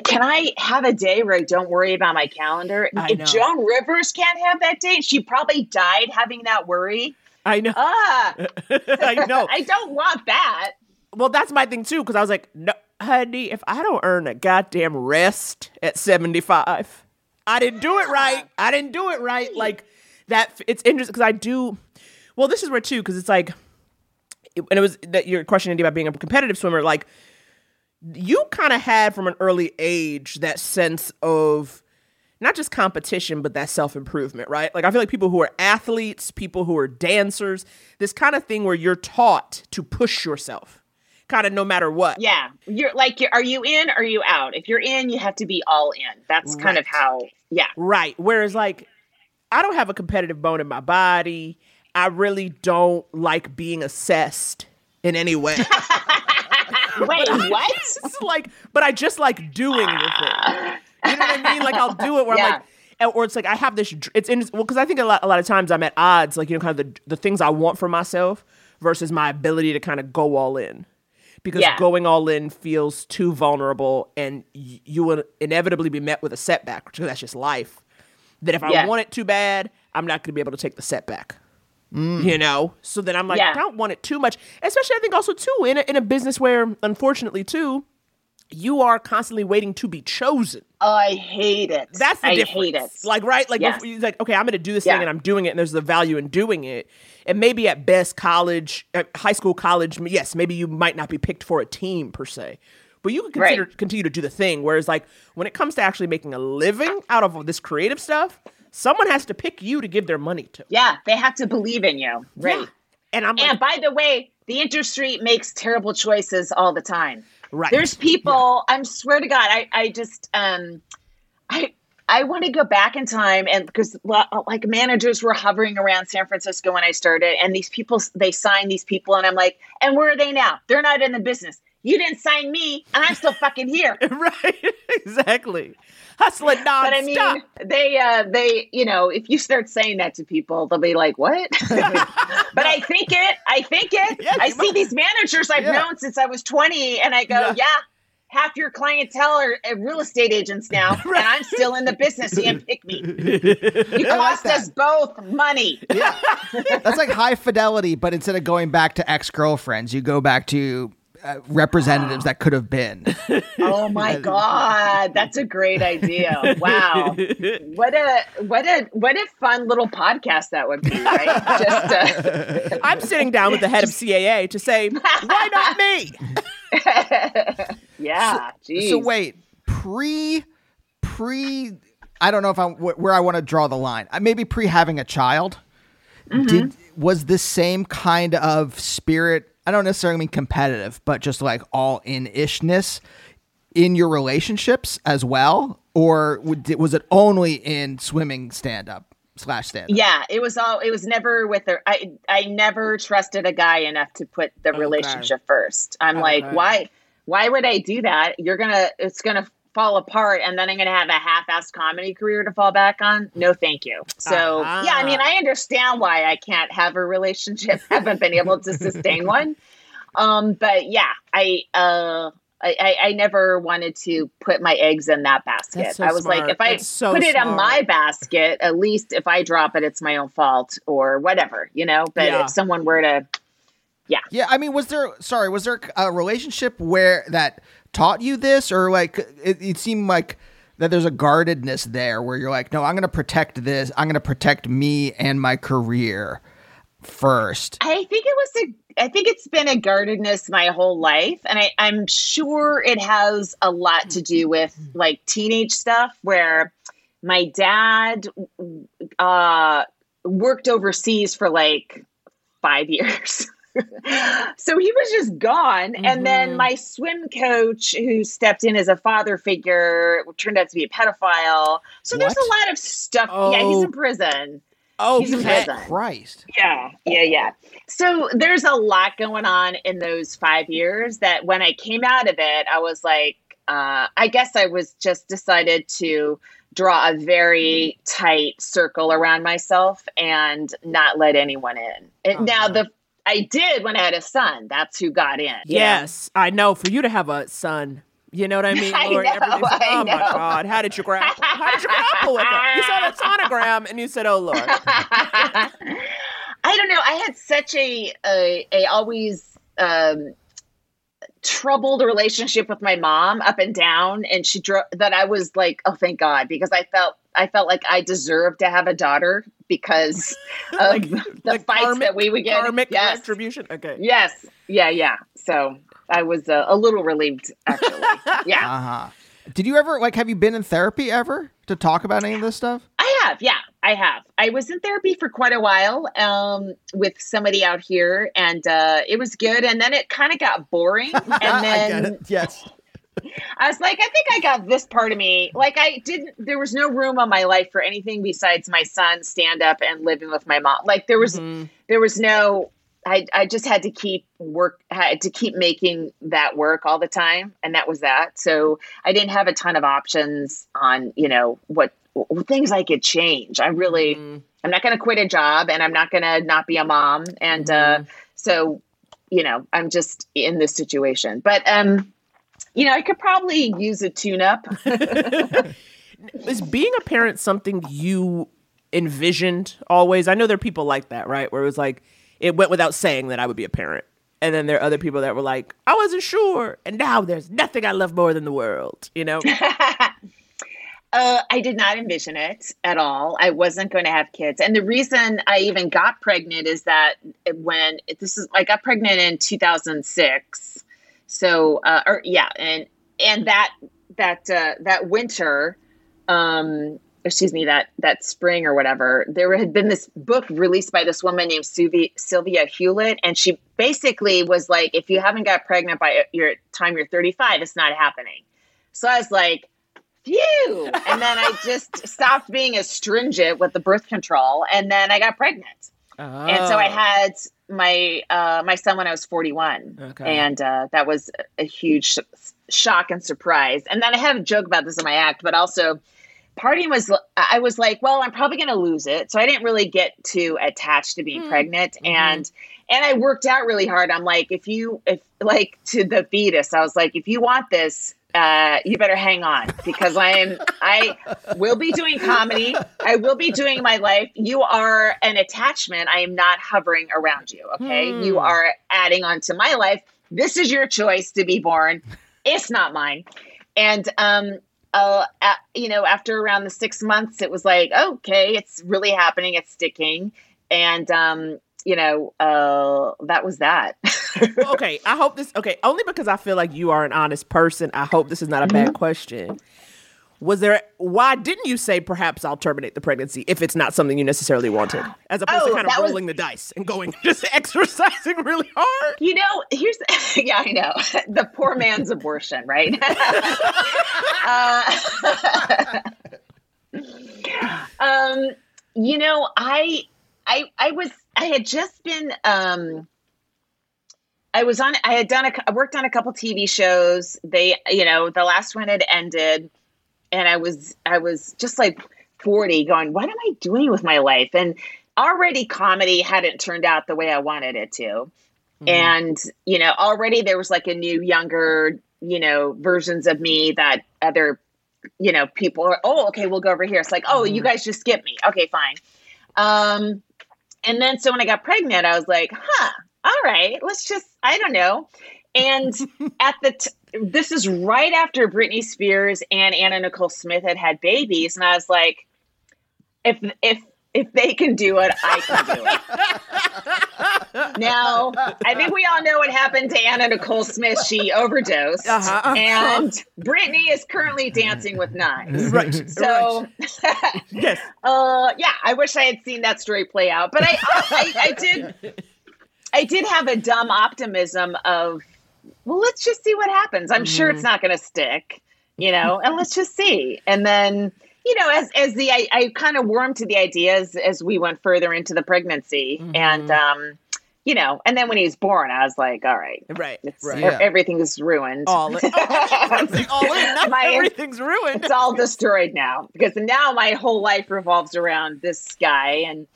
can I have a day where I don't worry about my calendar? I if know. Joan Rivers can't have that day, she probably died having that worry. I know. Ah, I know. I don't want that. Well, that's my thing too, because I was like, no, honey, if I don't earn a goddamn rest at 75, I didn't do it right. I didn't do it right. Like that, it's interesting because I do. Well, this is where too, because it's like, and it was that your question Andy, about being a competitive swimmer. Like, you kind of had from an early age that sense of not just competition, but that self improvement, right? Like, I feel like people who are athletes, people who are dancers, this kind of thing where you're taught to push yourself, kind of no matter what. Yeah, you're like, you're, are you in? Or are you out? If you're in, you have to be all in. That's kind of how. Yeah, Right. Whereas, like, I don't have a competitive bone in my body. I really don't like being assessed in any way. Wait, what? It's like, but I just like doing the thing. You know what I mean? Like I'll do it where I'm like, or it's like I have this. It's in well because I think a lot, a lot of times I'm at odds, like you know, kind of the the things I want for myself versus my ability to kind of go all in. Because Yeah. going all in feels too vulnerable, and y- you will inevitably be met with a setback. Because that's just life. That if I want it too bad, I'm not going to be able to take the setback. Mm. You know, so then I'm like, Yeah. I don't want it too much. Especially, I think also too in a, in a business where, unfortunately, too, you are constantly waiting to be chosen. Oh, I hate it. That's the I difference. hate it. Like, right? Like, Yes. before like, okay, I'm going to do this Yeah. thing and I'm doing it, and there's the value in doing it. And maybe at best, college, uh, high school, college, yes, maybe you might not be picked for a team per se. But you can consider, Right. continue to do the thing. Whereas, like, when it comes to actually making a living out of this creative stuff, someone has to pick you to give their money to. yeah, they have to believe in you. Right. Yeah. And I'm like, And by the way, the industry makes terrible choices all the time. Right. There's people, I'm swear to God, I, I just um I want to go back in time and because like managers were hovering around San Francisco when I started, and these people they signed these people, and I'm like, and where are they now? They're not in the business. You didn't sign me, and I'm still fucking here. right, exactly. Hustling nonstop. But I mean, they uh, they you know, if you start saying that to people, they'll be like, "What?" but I think it. I think it. Yeah, I see might. these managers I've Yeah. known since I was 20, and I go, Yeah. "Yeah." Half your clientele are uh, real estate agents now, and I'm still in the business. You can't pick me. You cost that. us both money. That's like high fidelity, but instead of going back to ex girlfriends, you go back to uh, representatives that could have been. Oh my god, that's a great idea! Wow, what a what a what a fun little podcast that would be, right? Just uh, I'm sitting down with the head of CAA to say, why not me? yeah, geez. So wait, pre pre I don't know if I'm wh- where I want to draw the line. Uh, Maybe pre having a child. Did was this same kind of spirit? I don't necessarily mean competitive, but just like all in ishness in your relationships as well, or was it only in swimming stand up slash stand? Yeah, it was all. It was never with her. I I never trusted a guy enough to put the relationship first. I'm like, why? Why would I do that? You're gonna. It's gonna fall apart, and then I'm gonna have a half-assed comedy career to fall back on. No, thank you. So Uh-huh. yeah, I mean, I understand why I can't have a relationship. haven't been able to sustain one. Um, but yeah, I uh. I, I, I never wanted to put my eggs in that basket. So I was smart. like, if I so put it in my basket, at least if I drop it, it's my own fault or whatever, you know. But Yeah. if someone were to, yeah, Yeah, I mean, was there sorry, was there a relationship where that taught you this, or like it, it seemed like that there's a guardedness there where you're like, no, I'm going to protect this, I'm going to protect me and my career first. I think it was a, I think it's been a guardedness my whole life, and I, I'm sure it has a lot to do with like teenage stuff where my dad uh, worked overseas for like five years. so he was just gone. And then my swim coach, who stepped in as a father figure, turned out to be a pedophile. So there's a lot of stuff. Yeah, he's Oh. in prison. Oh, He's in prison. Christ. Yeah, yeah, yeah. So there's a lot going on in those five years that when I came out of it, I was like, uh, I guess I was just decided to draw a very tight circle around myself and not let anyone in. And Now the I did when I had a son. That's who got in. you know? Yes, I know. For you to have a son, you know what I mean? I Lord, know, everything's- I oh my. God, how did you grapple? How did you grapple with it? You saw that sonogram and you said, "Oh Lord." I don't know. I had such a a, a always um, troubled relationship with my mom, up and down, and she drove that I was like, oh, thank God, because I felt I felt like I deserved to have a daughter because of the like fights karmic- that we would get. Karmic yes, retribution. Okay. yes, yeah, yeah. So I was uh, a little relieved, actually. Yeah, Uh huh. Did you ever like? Have you been in therapy ever to talk about any of this stuff? I have, yeah, I have. I was in therapy for quite a while um, with somebody out here, and uh, it was good. And then it kind of got boring, and I then get it. Yes. I was like, I think I got this part of me. Like, I didn't. There was no room on my life for anything besides my son, stand up, and living with my mom. Like, there was, there was no. I I just had to keep work, had to keep making that work all the time, and that was that. So I didn't have a ton of options on, you know, what things I could change. I really, I'm not going to quit a job, and I'm not going to not be a mom, and uh, so, you know, I'm just in this situation. But um, you know, I could probably use a tune up. Is being a parent something you envisioned always? I know there are people like that, right? Where it was like it went without saying that I would be a parent. And then there are other people that were like, I wasn't sure. And now there's nothing I love more than the world, you know? Uh, I did not envision it at all. I wasn't going to have kids, and the reason I even got pregnant is that when this is I got pregnant in 2006. So, uh, or yeah, and and that that uh, that winter, um, excuse me, that that spring or whatever, there had been this book released by this woman named Sylvia, Sylvia Hewlett, and she basically was like, if you haven't got pregnant by your time you're 35, it's not happening. So I was like. phew. And then I just stopped being as stringent with the birth control, and then I got pregnant. And so I Oh. had my uh, my son when I was 41, Okay. and uh, that was a huge sh- shock and surprise. And then I had a joke about this in my act, but also partying was I was like, well, I'm probably going to lose it, so I didn't really get too attached to being pregnant, and and I worked out really hard. I'm like, if you if like to the fetus, I was like, if you want this. Uh, you better hang on because I am. I will be doing comedy. I will be doing my life. You are an attachment. I am not hovering around you. Okay, you are adding on to my life. This is your choice to be born. It's not mine. And um, uh, you know, after around the six months, it was like, okay, it's really happening. It's sticking, and um, you know, uh, that was that. Okay, I hope this. Okay, only because I feel like you are an honest person. I hope this is not a bad question. Was there? Why didn't you say perhaps I'll terminate the pregnancy if it's not something you necessarily wanted, as opposed to Oh, kind of that was- rolling the dice and going just exercising really hard? You know, here's yeah, I know the poor man's abortion, right? uh, um, you know, I, I, I was, I had just been, um, I was on, I had done, a, I worked on a couple TV shows. They, you know, the last one had ended, and I was, I was just like forty, going, what am I doing with my life? And already comedy hadn't turned out the way I wanted it to. And you know already there was like a new younger you know versions of me that other you know people are oh okay we'll go over here. It's like oh you guys just skip me. Okay fine. Um and then so when i got pregnant i was like huh all right let's just i don't know and at the t- this is right after britney spears and anna nicole smith had had babies and i was like if if if they can do it i can do it now, I think we all know what happened to Anna Nicole Smith. She overdosed, Uh-huh, uh-huh. and Britney is currently dancing with knives. Right. So, Yes. uh, yeah, I wish I had seen that story play out, but I, I, I did, I did have a dumb optimism of, well, let's just see what happens. I'm sure it's not going to stick, you know, and let's just see. And then, you know, as as the I, I kind of warmed to the ideas as we went further into the pregnancy, and um, you know, and then when he was born, I was like, all right, Right. Right. Yeah. everything is ruined. All in. Oh, all in. My- everything's ruined. it's all destroyed now because now my whole life revolves around this guy and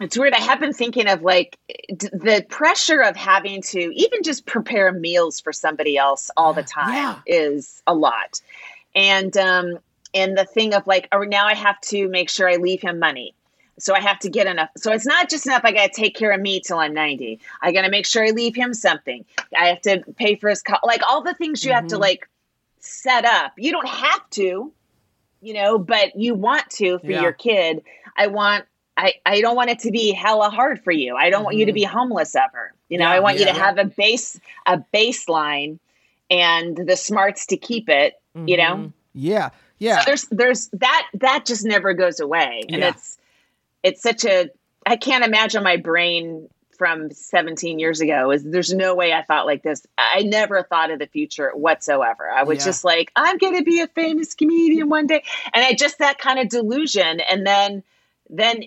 it's weird i have been thinking of like d- the pressure of having to even just prepare meals for somebody else all the time Yeah. is a lot and um and the thing of like oh now i have to make sure i leave him money so I have to get enough. So it's not just enough. I got to take care of me till I'm 90. I got to make sure I leave him something. I have to pay for his, co- like all the things you have to like set up. You don't have to, you know, but you want to for Yeah. your kid. I want, I, I don't want it to be hella hard for you. I don't want you to mm-hmm. be homeless ever. You know, Yeah, I want you to yeah. have a base, a baseline and the smarts to keep it, you know? Mm-hmm. Yeah. Yeah. there's there's that that just never goes away and Yeah. it's it's such a i can't imagine my brain from 17 years ago is there's no way i thought like this i never thought of the future whatsoever i was Yeah. just like i'm gonna be a famous comedian one day and i just that kind of delusion and then then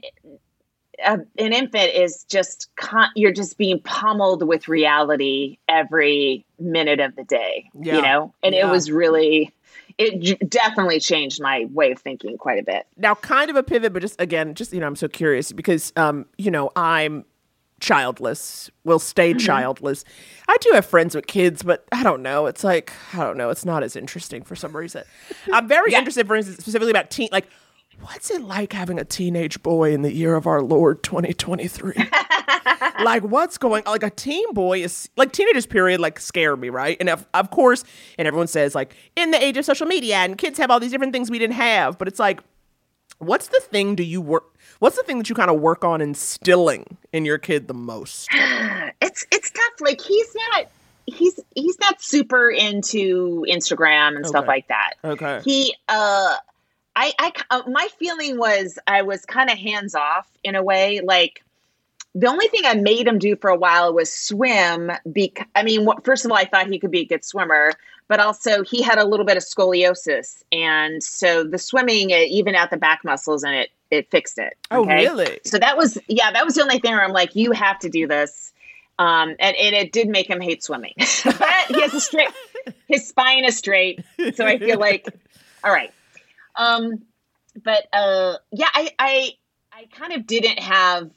uh, an infant is just con- you're just being pummeled with reality every minute of the day Yeah. you know? And Yeah. it was really it definitely changed my way of thinking quite a bit. Now kind of a pivot but just again just you know i'm so curious because um you know i'm childless will stay childless. I do have friends with kids but i don't know. It's like i don't know. It's not as interesting for some reason. I'm very interested for instance specifically about teen like what's it like having a teenage boy in the year of our lord 2023 like what's going like a teen boy is like teenagers period like scare me right? And of, of course and everyone says like in the age of social media and kids have all these different things we didn't have. But it's like what's the thing do you work what's the thing that you kind of work on instilling in your kid the most? It's it's tough. Like he's not he's he's not super into instagram and stuff like that. Okay. He uh i i uh, my feeling was i was kind of hands off in a way like the only thing I made him do for a while was swim. Bec- I mean, what, first of all, I thought he could be a good swimmer, but also he had a little bit of scoliosis, and so the swimming, it even out the back muscles, and it it fixed it. Oh, really? So that was yeah, that was the only thing where I'm like, you have to do this. Um, and, and it did make him hate swimming, but he has a straight, his spine is straight, so I feel like, all right. Um, but uh, yeah, I, I I kind of didn't have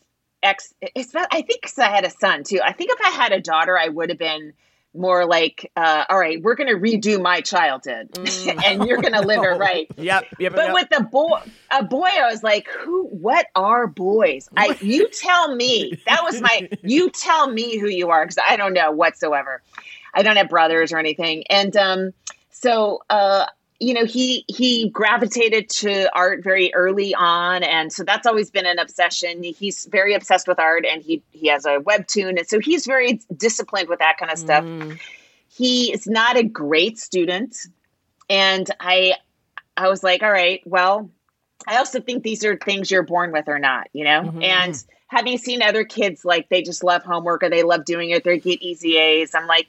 ex. It's I think because I had a son too. I think if I had a daughter, I would have been more like, uh, all right, we're going to redo my childhood, and you're going to live it right. Yep. Yep. But yep. with the boy, a boy, I was like, "Who? What are boys? I you tell me." That was my. You tell me who you are because I don't know whatsoever. I don't have brothers or anything, and um, so uh, you know, he he gravitated to art very early on, and so that's always been an obsession. He's very obsessed with art, and he he has a webtoon, and so he's very disciplined with that kind of stuff. Mm. He is not a great student, and I I was like, all right, well, I also think these are things you're born with or not, you know? Mm-hmm. And having seen other kids like they just love homework or they love doing it, they get easy A's. I'm like,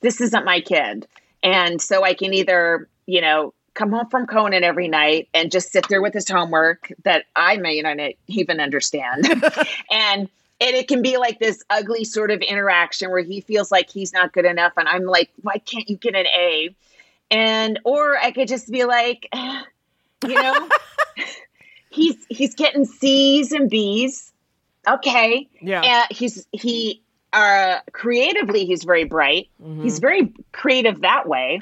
this isn't my kid. And so I can either, you know, come home from Conan every night and just sit there with his homework that I may not even understand. and and it can be like this ugly sort of interaction where he feels like he's not good enough and I'm like, why can't you get an A? And or I could just be like, you know, he's he's getting C's and B's. Okay. Yeah. And he's he uh creatively he's very bright. He's very creative that way.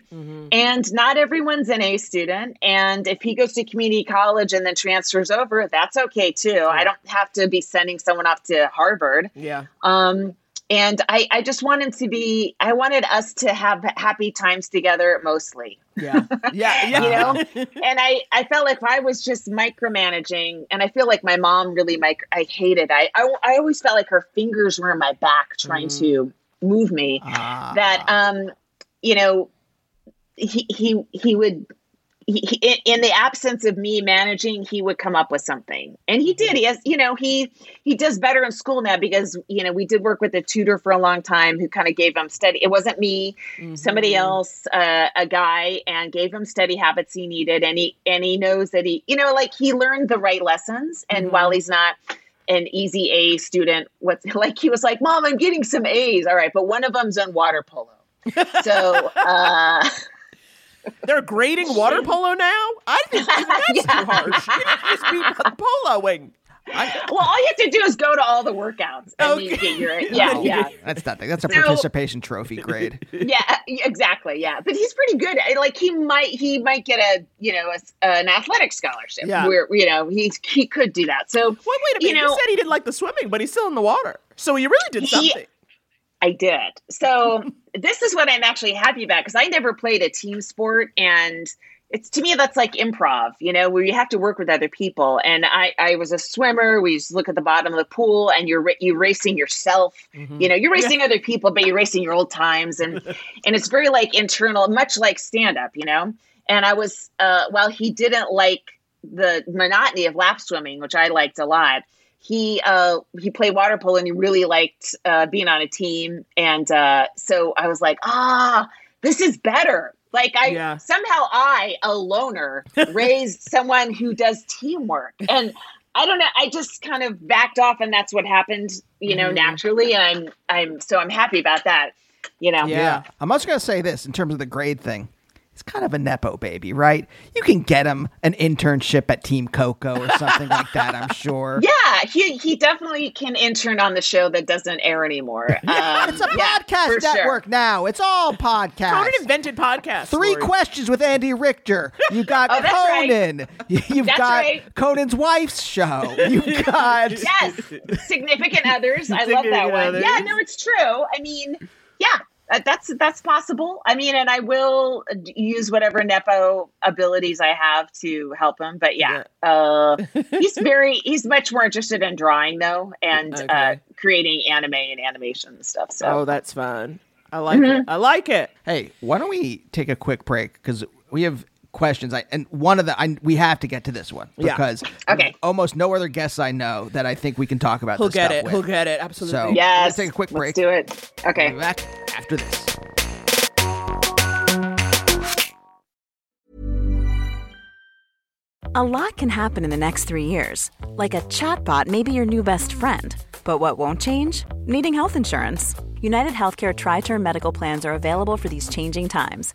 And not everyone's an A student. And if he goes to community college and then transfers over, that's okay too. I don't have to be sending someone off to Harvard. yeah. Um, and I, I just wanted to be, I wanted us to have happy times together mostly, Yeah. Yeah. Yeah. you know? and I, I felt like I was just micromanaging, and I feel like my mom really, mic- I hated, I, I, I always felt like her fingers were in my back trying to move me. That, um, you know, he, he, he would, he, in the absence of me managing, he would come up with something, and he did. He has, you know, he he does better in school now because you know we did work with a tutor for a long time who kind of gave him steady. It wasn't me, somebody else, uh, a guy, and gave him steady habits he needed, and he and he knows that he, you know, like he learned the right lessons, and while he's not an easy A student, what's like he was like, "Mom, I'm getting some A's, all right, but one of them's on water polo." So. uh They're grading water polo now. I think that's Yeah. too harsh. You need to just be poloing. I, Well, all you have to do is go to all the workouts and you Okay. get your yeah, yeah, That's nothing. That's a So- participation trophy grade. yeah, exactly, yeah. But he's pretty good. Like he might, he might get a you know a, an athletic scholarship. Yeah. where you know he he could do that. So wait, wait a minute. You You, know, said he didn't like the swimming, but he's still in the water. So you really did He- something. I did. So this is what I'm actually happy about because I never played a team sport and it's to me that's like improv, you know, where you have to work with other people. And I, I was a swimmer. We used to look at the bottom of the pool and you're you racing yourself. You know, you're racing other people, but you're racing your old times and and it's very like internal, much like stand up, you know. And I was uh while he didn't like the monotony of lap swimming, which I liked a lot he uh he played water polo and he really liked uh being on a team. And uh so i was like ah this is better. Like i Yeah. somehow i a loner raised someone who does teamwork. And i don't know i just kind of backed off and that's what happened you know naturally. And i'm i'm so i'm happy about that you know? Yeah. I'm also going to say this in terms of the grade thing. It's kind of a Nepo baby, right? You can get him an internship at Team Coco or something like that, I'm sure. yeah he he definitely can intern on the show that doesn't air anymore um, It's a yeah, podcast for sure. network now. It's all podcasts. Conan invented podcasts. Three Laurie. questions with Andy Richter. You got Oh, that's right. Conan. You've That's got right. Conan's wife's show. You've got yes significant others i love that one others. yeah no it's true i mean yeah that's that's possible i mean and i will uh, use whatever nepo abilities i have to help him but yeah, uh he's very he's much more interested in drawing though and uh creating anime and animation and stuff so Oh, that's fun. I like Mm-hmm. it. I like it. Hey, why don't we take a quick break? Because we have questions. I and one of the I, we have to get to this one Yeah. because Okay. almost no other guests I know that I think we can talk about. He'll this get stuff it. with. He'll get it. Absolutely. So Yes. let's take a quick break. Let's do it. Okay. We'll Okay. be back after this. A lot can happen in the next three years. Like a chatbot may be your new best friend. But what won't change? Needing health insurance. United Healthcare Tri Term Medical Plans are available for these changing times.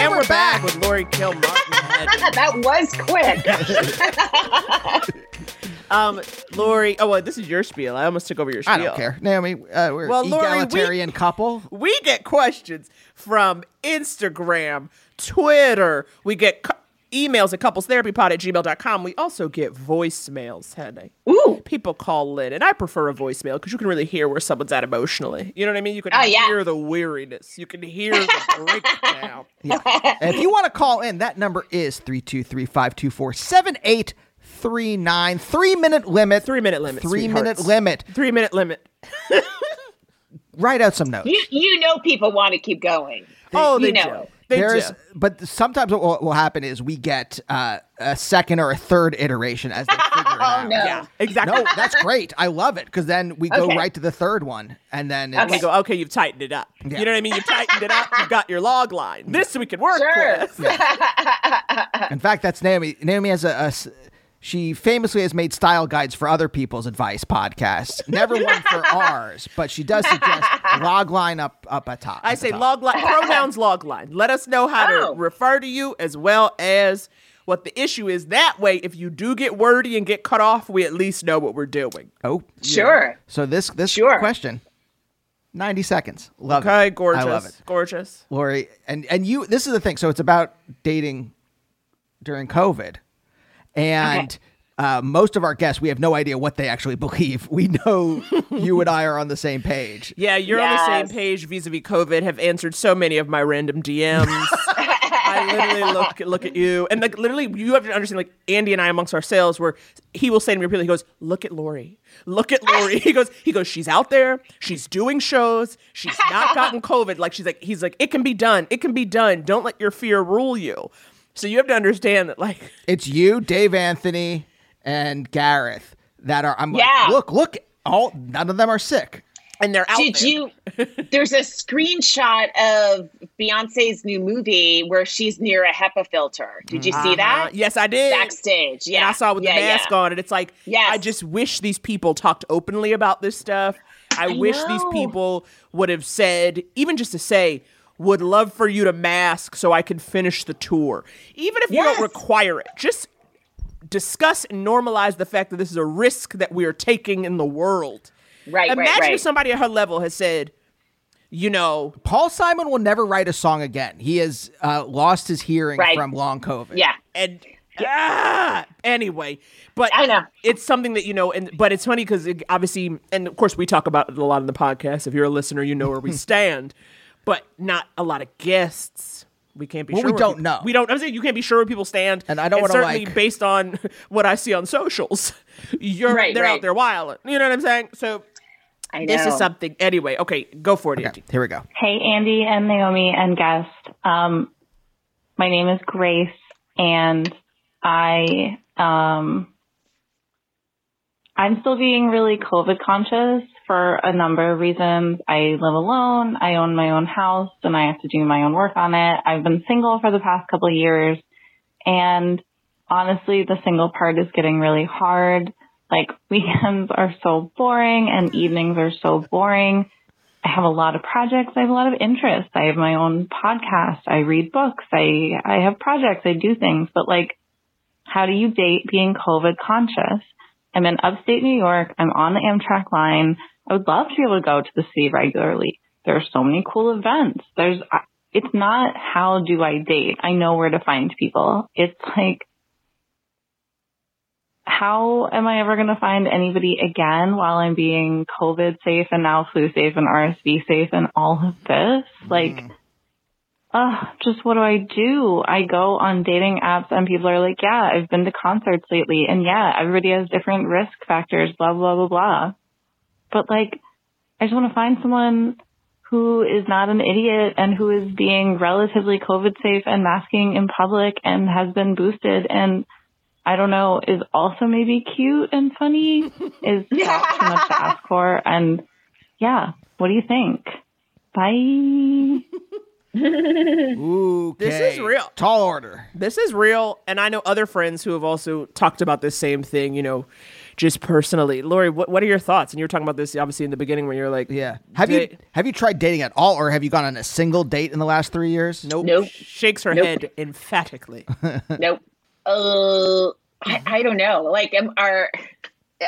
And we're back with Laurie Kilmartin. that was quick. um, Laurie. Oh, well, this is your spiel. I almost took over your spiel. I don't care, Naomi. Uh, we're Well, Laurie, we- egalitarian couple. We get questions from Instagram, Twitter. We get cu- emails at couplestherapypod at gmail.com. We also get voicemails, Henny. Ooh. People call in, and I prefer a voicemail because you can really hear where someone's at emotionally. You know what I mean? You can Oh, yeah. hear the weariness. You can hear the breakdown. Yeah. And if you want to call in, that number is 323 524 7839. Three minute limit. Three minute limit. Three minute limit. Three minute limit. Write out some notes. you, you know people want to keep going. oh, you they know do. It. They There's, do. but sometimes what will, will happen is we get uh, a second or a third iteration as they figure it out. Oh, no. Yeah, exactly. No, that's great. I love it because then we go right to the third one, and then it's, we go, okay, you've tightened it up. Yeah. You know what I mean? You've tightened it up. You've got your log line. This we can work Sure. with. In fact, that's Naomi. Naomi has a, a s- She famously has made style guides for other people's advice podcasts. Never one for ours, but she does suggest log line up up at top. I at say top. log line, pronouns log line. Let us know how Oh. to refer to you as well as what the issue is. That way, if you do get wordy and get cut off, we at least know what we're doing. Oh, Sure. So this this Sure. question, ninety seconds. Love it. Okay, gorgeous. I love it, Gorgeous. Laurie. And and you. This is the thing. So it's about dating during COVID, and. Uh, most of our guests, we have no idea what they actually believe. We know you and I are on the same page. Yeah, you're on the same page vis-a-vis COVID. Have answered so many of my random DMs. I literally look look at you, and like literally, you have to understand. Like Andy and I amongst ourselves, where he will say to me repeatedly, he goes, "Look at Laurie, look at Laurie." he goes, he goes, she's out there, she's doing shows, she's not gotten COVID. Like she's like, he's like, it can be done, it can be done. Don't let your fear rule you. So you have to understand that, like, It's you, Dave Anthony, and Gareth that are. I'm Yeah. like, look, look. All none of them are sick. and they're out Did there. you? There's a screenshot of Beyonce's new movie where she's near a HEPA filter. Did you see Uh, that? yes, I did. Backstage. Yeah. and I saw with yeah, the mask yeah. on, and it's like, Yes. I just wish these people talked openly about this stuff. I, I wish these people would have said, even just to say, would love for you to mask so I can finish the tour. Even if you don't require it, just discuss and normalize the fact that this is a risk that we are taking in the world. Right, Imagine right, right. if somebody at her level has said, you know, Paul Simon will never write a song again. He has uh, lost his hearing Right. from long COVID. Yeah. and ah, anyway, but I know. it's something that you know, and but it's funny because it, obviously, and of course, we talk about it a lot in the podcast. If you're a listener, you know where we stand, but not a lot of guests. We can't be Well, sure. we don't people- know. We don't. I'm saying you can't be sure where people stand, And I don't wanna, certainly like- based on what I see on socials. You're Right, they're out there wilding. You know what I'm saying? So I know. This is something. Anyway, okay, go for it, Andy. Here we go. Hey, Andy and Naomi and guest. Um, my name is Grace, and I um, I'm still being really COVID conscious for a number of reasons. I live alone. I own my own house, and I have to do my own work on it. I've been single for the past couple of years, and honestly, the single part is getting really hard. Like weekends are so boring, and evenings are so boring. I have a lot of projects. I have a lot of interests. I have my own podcast. I read books. I, I have projects. I do things, but like, how do you date being COVID conscious? I'm in upstate New York. I'm on the Amtrak line. I would love to be able to go to the city regularly. There are so many cool events. There's, it's not how do I date? I know where to find people. It's like, how am I ever going to find anybody again while I'm being COVID safe and now flu safe and RSV safe and all of this? Like, uh, just what do I do? I go on dating apps and people are like, yeah, I've been to concerts lately. And yeah, everybody has different risk factors, blah, blah, blah, blah. But like, I just want to find someone who is not an idiot and who is being relatively COVID safe and masking in public and has been boosted and I don't know, is also maybe cute and funny is not too much to ask for. And yeah, what do you think? Bye. Ooh, This is real. Tall order. This is real, and I know other friends who have also talked about this same thing. You know, just personally. Laurie, what what are your thoughts? And you were talking about this obviously in the beginning when you're like, yeah, Have you have you tried dating at all, or have you gone on a single date in the last three years? Nope. Nope. Shakes her Nope. head emphatically. nope. Uh, I, I don't know. Like, um, are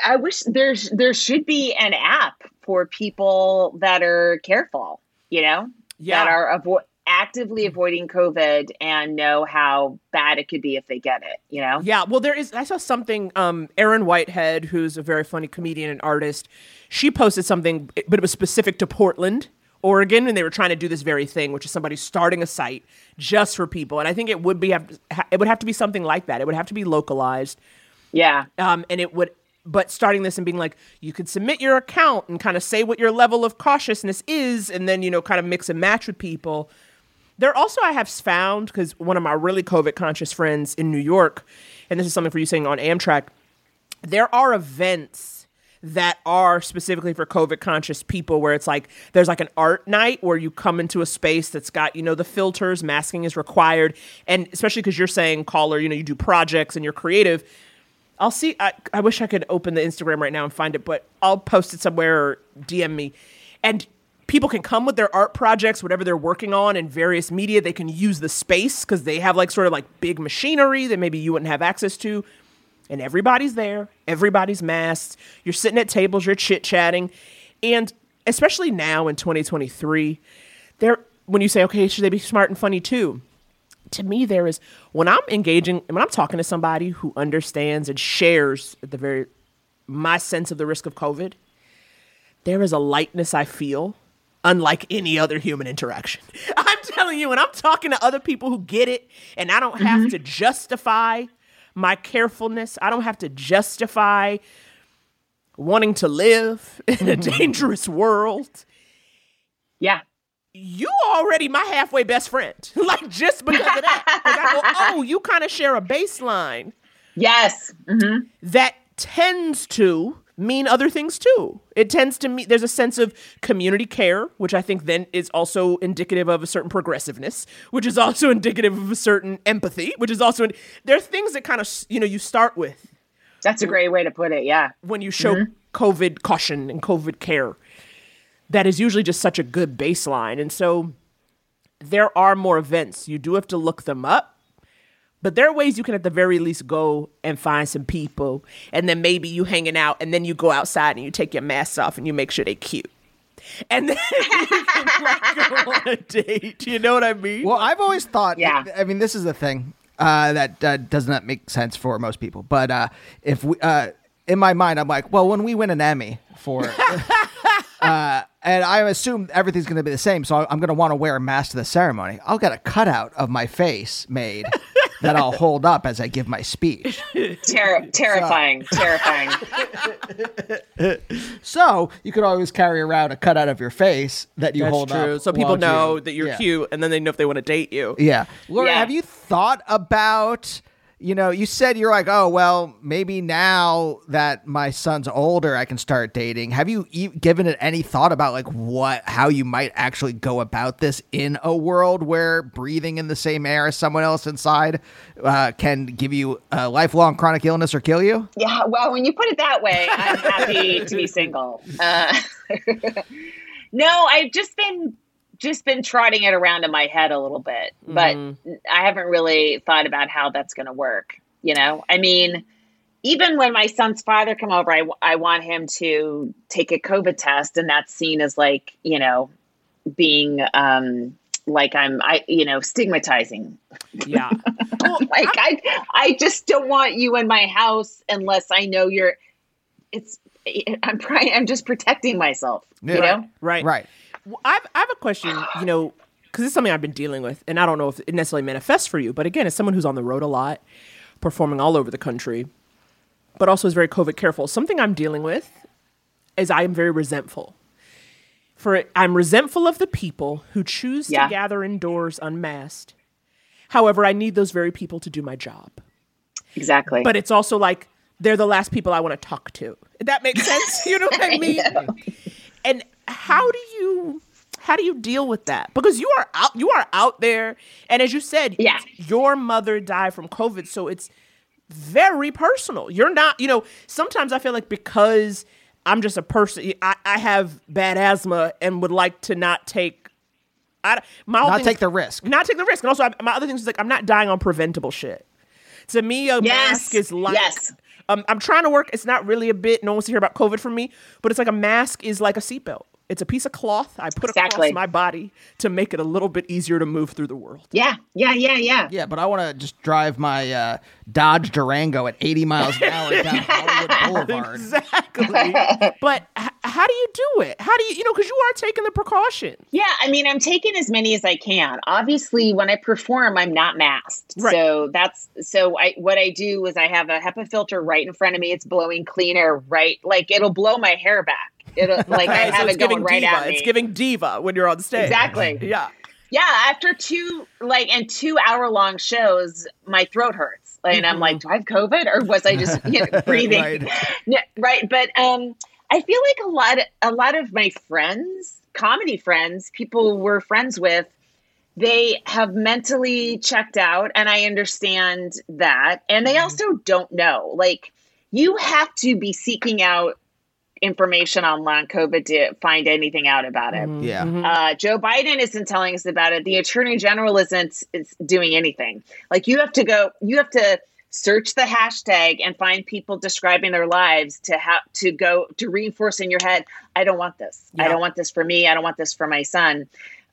I wish there's there should be an app for people that are careful. You know, Yeah. that are avo- actively avoiding COVID and know how bad it could be if they get it. You know. Yeah, well, there is. I saw something. Um, Erin Whitehead, who's a very funny comedian and artist, she posted something, but it was specific to Portland, Oregon, and they were trying to do this very thing, which is somebody starting a site just for people. And I think it would be have it would have to be something like that. It would have to be localized. Yeah. Um, and it would. But starting this and being like, you could submit your account and kind of say what your level of cautiousness is, and then you know, kind of mix and match with people. There also I have found because one of my really COVID conscious friends in New York, and this is something for you saying on Amtrak, there are events that are specifically for COVID conscious people where it's like there's like an art night where you come into a space that's got, you know, the filters, masking is required. And especially because you're saying, caller, you know, you do projects and you're creative. I'll see. I, I wish I could open the Instagram right now and find it, but I'll post it somewhere or DM me. And people can come with their art projects, whatever they're working on in various media. They can use the space because they have like sort of like big machinery that maybe you wouldn't have access to. And everybody's there, everybody's masked. You're sitting at tables, you're chit chatting. And especially now in 2023, there, when you say, okay, should they be smart and funny too? to me there is when i'm engaging when i'm talking to somebody who understands and shares at the very my sense of the risk of covid there is a lightness i feel unlike any other human interaction i'm telling you and i'm talking to other people who get it and i don't have to justify my carefulness i don't have to justify wanting to live in a dangerous world yeah you already my halfway best friend. like just because of that. I go, oh, you kind of share a baseline. Yes. Mm-hmm. That tends to mean other things too. It tends to mean there's a sense of community care, which I think then is also indicative of a certain progressiveness, which is also indicative of a certain empathy, which is also there are things that kind of you know you start with. That's a great way to put it. Yeah. When you show mm-hmm. COVID caution and COVID care that is usually just such a good baseline. And so there are more events. You do have to look them up, but there are ways you can at the very least go and find some people, and then maybe you hanging out, and then you go outside and you take your mask off and you make sure they cute. And then you can like go on a date. You know what I mean? Well, I've always thought. Yeah. I mean, this is the thing uh, that uh, does not make sense for most people. But uh, if we, uh, in my mind, I'm like, well, when we win an Emmy for. Uh, and I assume everything's going to be the same, so I'm going to want to wear a mask to the ceremony. I'll get a cutout of my face made that I'll hold up as I give my speech. Ter- terrifying, terrifying. So you could always carry around a cutout of your face that you That's hold true. up. So people know you- that you're yeah. cute, and then they know if they want to date you. Yeah. Laura, Yeah. have you thought about, you know, you said you're like, oh, well, maybe now that my son's older, I can start dating. Have you e- given it any thought about like what, how you might actually go about this in a world where breathing in the same air as someone else inside uh, can give you a lifelong chronic illness or kill you? Yeah, well, when you put it that way, I'm happy to be single. Uh, no, I've just been just been trotting it around in my head a little bit, but I haven't really thought about how that's going to work. You know, I mean, even when my son's father come over, I, I want him to take a COVID test, and that's seen as like you know being um like I'm I you know stigmatizing Yeah. like I, I just don't want you in my house unless I know you're. It's. I'm trying. I'm just protecting myself. You know. Right. Right. Well, I've, I have a question, you know, because it's something I've been dealing with, and I don't know if it necessarily manifests for you, but again, as someone who's on the road a lot, performing all over the country, but also is very COVID careful, something I'm dealing with is I am very resentful. For I'm resentful of the people who choose Yeah. to gather indoors unmasked. However, I need those very people to do my job. Exactly. But it's also like they're the last people I want to talk to. That makes sense. You know what I mean? And how do you how do you deal with that? Because you are out you are out there and as you said, Yeah. your mother died from COVID, so it's very personal. You're not, you know, sometimes I feel like because I'm just a person I, I have bad asthma and would like to not take I, my Not thing take is- the risk. Not take the risk. And also, I, my other thing is like, I'm not dying on preventable shit. To me, a Yes. mask is like, Yes. um, I'm trying to work. It's not really a bit. No one wants to hear about COVID from me, but it's like a mask is like a seatbelt. It's a piece of cloth I put Exactly. across my body to make it a little bit easier to move through the world. Yeah. Yeah. Yeah. Yeah. Yeah, but I want to just drive my uh, Dodge Durango at 80 miles an hour down Hollywood Boulevard. Exactly. but h- how do you do it? How do you, you know, because you are taking the precaution. Yeah, I mean, I'm taking as many as I can. Obviously, when I perform, I'm not masked. Right. So that's so I what I do is I have a HEPA filter right in front of me. It's blowing clean air right like it'll blow my hair back. It'll like I so have it's it going giving right diva. at me. It's giving diva when you're on stage. Exactly. Yeah. yeah, after two like and two hour long shows, my throat hurts. And I'm like, do I have COVID or was I just you know, breathing? Right. Yeah, right. But um, I feel like a lot, a lot of my friends, comedy friends, people we're friends with, they have mentally checked out, and I understand that. And they also don't know. Like, you have to be seeking out information on long COVID to find anything out about it. Yeah. Uh, Joe Biden isn't telling us about it. The Attorney General isn't is doing anything. Like you have to go, you have to search the hashtag and find people describing their lives to have to go to reinforce in your head. I don't want this. I don't want this for me. I don't want this for my son.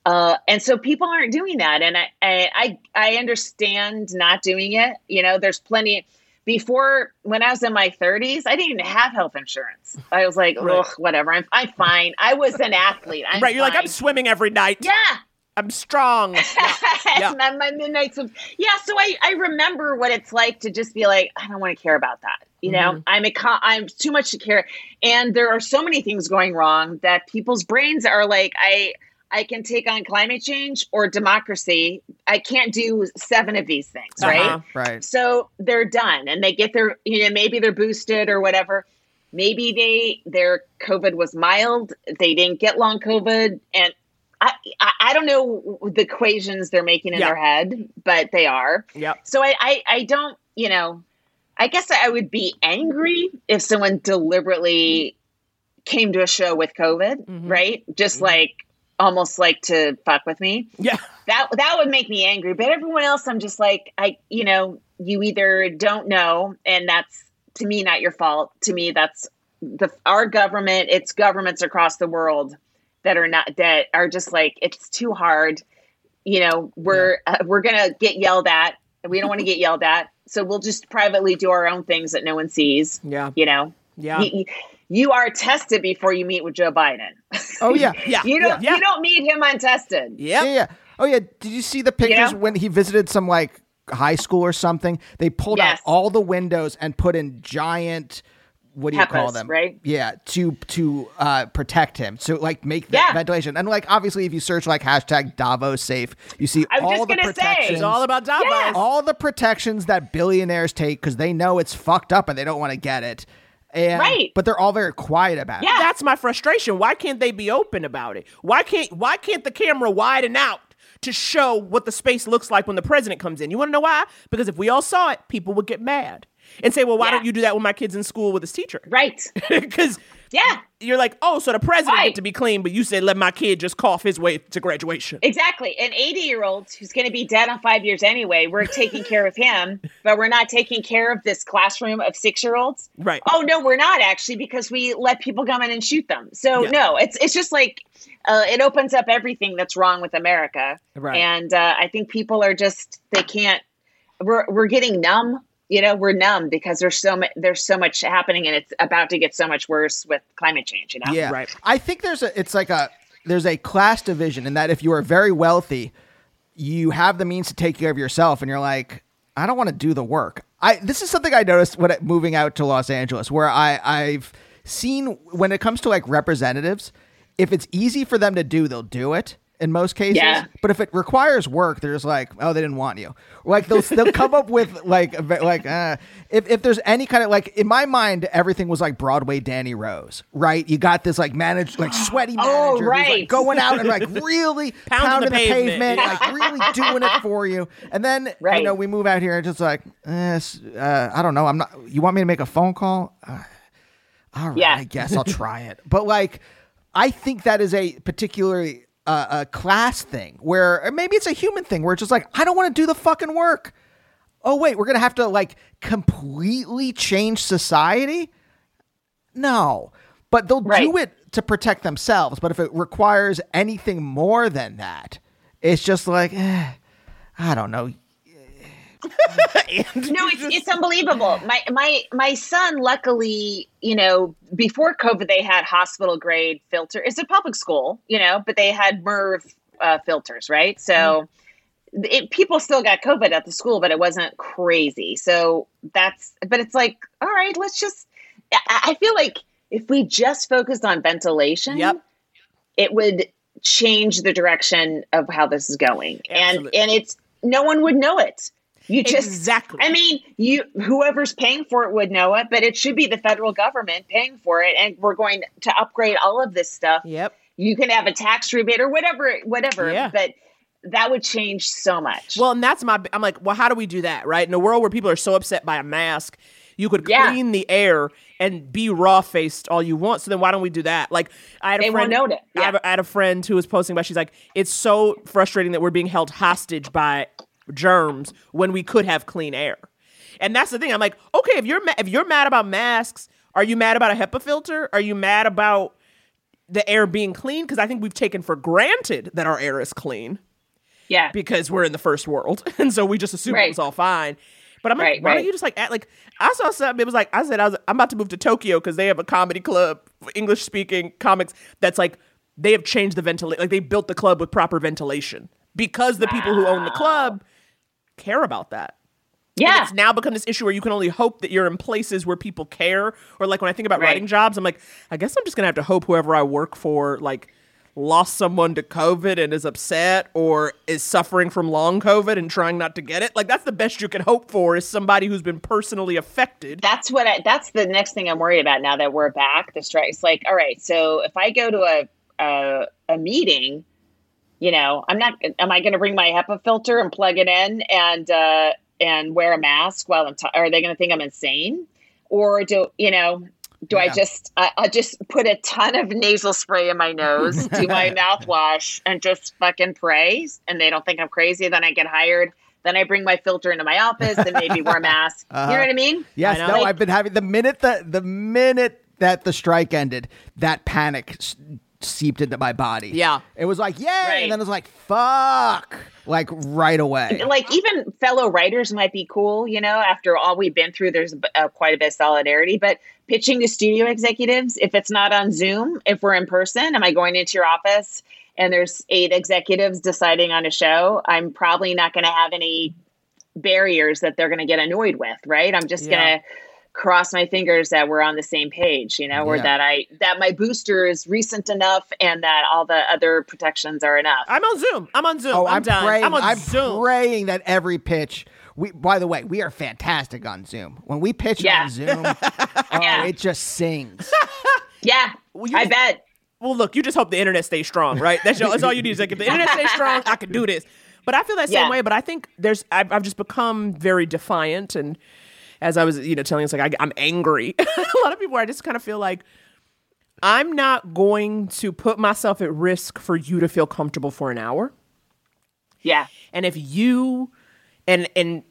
Uh, and so people aren't doing that, and I, I I I understand not doing it. You know, there's plenty. Before, when I was in my 30s, I didn't even have health insurance. I was like, Right. ugh, whatever. I'm I'm fine. I was an athlete. I'm right. You're like. I'm swimming every night. Yeah. I'm strong. Yeah. And then my midnight swims. Yeah, so I, I remember what it's like to just be like, I don't want to care about that. You know, Mm-hmm. I'm a co- I'm too much to care, and there are so many things going wrong that people's brains are like, I I can take on climate change or democracy. I can't do seven of these things, right? Uh-huh. Right. So they're done, and they get their you know maybe they're boosted or whatever. Maybe they their COVID was mild. They didn't get long COVID, and I I, I don't know the equations they're making in Yeah. their head, but they are. Yep. So I, I I don't you know. I guess I would be angry if someone deliberately came to a show with COVID, right? Just like almost like to fuck with me. Yeah. that that would make me angry but everyone else i'm just like i you know you either don't know and that's to me not your fault. To me that's the our government it's governments across the world that are not that are just like it's too hard. You know we're uh, we're gonna get yelled at. We don't want to get yelled at. So we'll just privately do our own things that no one sees. Yeah. you know? Yeah. you, you are tested before you meet with joe biden Oh, yeah. Yeah. you don't Yeah. you don't meet him untested Yep. Yeah, yeah. Oh, yeah. Did you see the pictures Yeah. when he visited some like high school or something. They pulled Yes. out all the windows and put in giant. What do you call them? right? Yeah, to to uh, protect him, So like make the Yeah. ventilation, and like obviously, if you search like hashtag Davos safe, you see I was all just the gonna say. protections. It's all about Davos. Yes. all the protections that billionaires take because they know it's fucked up and they don't want to get it. And, Right. But they're all very quiet about Yeah. it. That's my frustration. Why can't they be open about it? Why can't why can't the camera widen out to show what the space looks like when the president comes in? You want to know why? Because if we all saw it, people would get mad and say, "Well, why Yeah. don't you do that when my kid's in school with his teacher?" Right. Because Yeah. you're like, "Oh, so the president Right. get to be clean, but you said let my kid just cough his way to graduation." Exactly. An 80 year old who's going to be dead on five years anyway, we're taking care of him, but we're not taking care of this classroom of six year olds. Right. Oh, no, we're not actually because we let people come in and shoot them. So, Yeah. no, it's, it's just like uh, it opens up everything that's wrong with America. Right. And uh, I think people are just, they can't, we're, we're getting numb. You know, we're numb because there's so much, there's so much happening and it's about to get so much worse with climate change, you know? Yeah. Right. I think there's a it's like a there's a class division in that if you are very wealthy, you have the means to take care of yourself and you're like, I don't want to do the work. I this is something I noticed when I- moving out to Los Angeles where I I've seen when it comes to like representatives, if it's easy for them to do, they'll do it in most cases. Yeah. But if it requires work, they're just like, oh, they didn't want you. Like they'll they'll come up with like like uh, if if there's any kind of like in my mind, everything was like Broadway Danny Rose, right? You got this like managed like sweaty manager Oh, who's like going out and like really Pounding pounding, the the, pavement. pavement, like really doing it for you. And then you know we move out here and just like, eh, uh, I don't know, I'm not. You want me to make a phone call? Uh, all right, Yeah. I guess I'll try it. But like, I think that is a particularly uh, a class thing where or maybe it's a human thing where it's just like I don't want to do the fucking work. Oh wait, we're gonna have to like completely change society. No, but they'll do it to protect themselves. But if it requires anything more than that, it's just like eh, I don't know. No, it's it's unbelievable. My my my son, luckily, you know, before COVID, they had hospital grade filter. It's a public school, you know, but they had MERV uh, filters, right? So it, people still got COVID at the school, but it wasn't crazy. So that's, but it's like, all right, let's just. I, I feel like if we just focused on ventilation, Yep. it would change the direction of how this is going, Absolutely. and and it's no one would know it. You just Exactly. I mean, you whoever's paying for it would know it, but it should be the federal government paying for it, and we're going to upgrade all of this stuff. Yep. You can have a tax rebate or whatever, whatever. Yeah. But that would change so much. Well, and that's my. I'm like, well, how do we do that, right? In a world where people are so upset by a mask, you could Yeah. clean the air and be raw faced all you want. So then, why don't we do that? Like, I had a They won't friend. note it. I, Yeah. a, I had a friend who was posting about. She's like, it's so frustrating that we're being held hostage by germs when we could have clean air. And that's the thing. I'm like, okay, if you're ma- if you're mad about masks, are you mad about a HEPA filter? Are you mad about the air being clean? Because I think we've taken for granted that our air is clean yeah. because we're in the first world, and so we just assume it was all fine. But I'm like, Right, why don't you just like act like I saw something? It was like I said I was I'm about to move to Tokyo because they have a comedy club, English speaking comics. That's like they have changed the ventilation, like they built the club with proper ventilation because the people who own the club care about that. And Yeah. it's now become this issue where you can only hope that you're in places where people care. Or like when I think about Right. writing jobs, I'm like, I guess I'm just gonna have to hope whoever I work for like lost someone to COVID and is upset or is suffering from long COVID and trying not to get it. Like that's the best you can hope for is somebody who's been personally affected. That's what I, that's the next thing I'm worried about now that we're back. The strike. It's like, all right, so if I go to a a, a meeting, you know, I'm not. Am I going to bring my HEPA filter and plug it in and uh, and wear a mask while I'm? ta- are they going to think I'm insane, or do you know? Do I just I, I'll just put a ton of nasal spray in my nose, do my mouthwash, and just fucking pray, and they don't think I'm crazy. Then I get hired. Then I bring my filter into my office and maybe wear a mask. You know what I mean? Yes, I no, know. I've been having the minute that the minute that the strike ended, that panic s- seeped into my body. Yeah. it was like yay, Right. and then it was like fuck, like right away. like even fellow writers might be cool you know after all we've been through there's uh, quite a bit of solidarity but pitching to studio executives if it's not on zoom if we're in person am i going into your office and there's eight executives deciding on a show i'm probably not going to have any barriers that they're going to get annoyed with, right? I'm just Yeah. going to cross my fingers that we're on the same page, you know, or Yeah. that I that my booster is recent enough and that all the other protections are enough. I'm on Zoom. I'm on Zoom. Oh, I'm, I'm, done. praying. I'm on I'm Zoom. praying that every pitch. We, by the way, we are fantastic on Zoom. When we pitch Yeah. on Zoom, oh, Yeah. it just sings. yeah, you I bet. Well, look, you just hope the internet stays strong, right? That's, all- that's all you need. Is like if the internet stays strong, I can do this. But I feel that same Yeah. way. But I think there's I've, I've just become very defiant, and as I was you know telling us like I, I'm angry. a lot of people, I just kind of feel like I'm not going to put myself at risk for you to feel comfortable for an hour. Yeah. And if you and and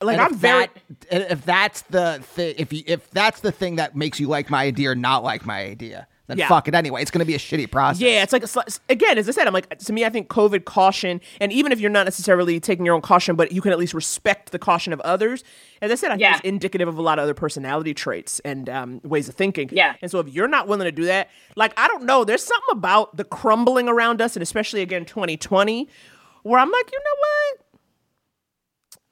like And I'm very that- if that's the thing, if you, if that's the thing that makes you like my idea or not like my idea, then Yeah. fuck it anyway. It's going to be a shitty process. Yeah, it's like it's again, as I said, I'm like to me, I think COVID caution, and even if you're not necessarily taking your own caution, but you can at least respect the caution of others. As I said, I think Yeah. it's indicative of a lot of other personality traits and um, ways of thinking. Yeah. and so if you're not willing to do that, like I don't know, there's something about the crumbling around us, and especially again 2020, where I'm like, you know what,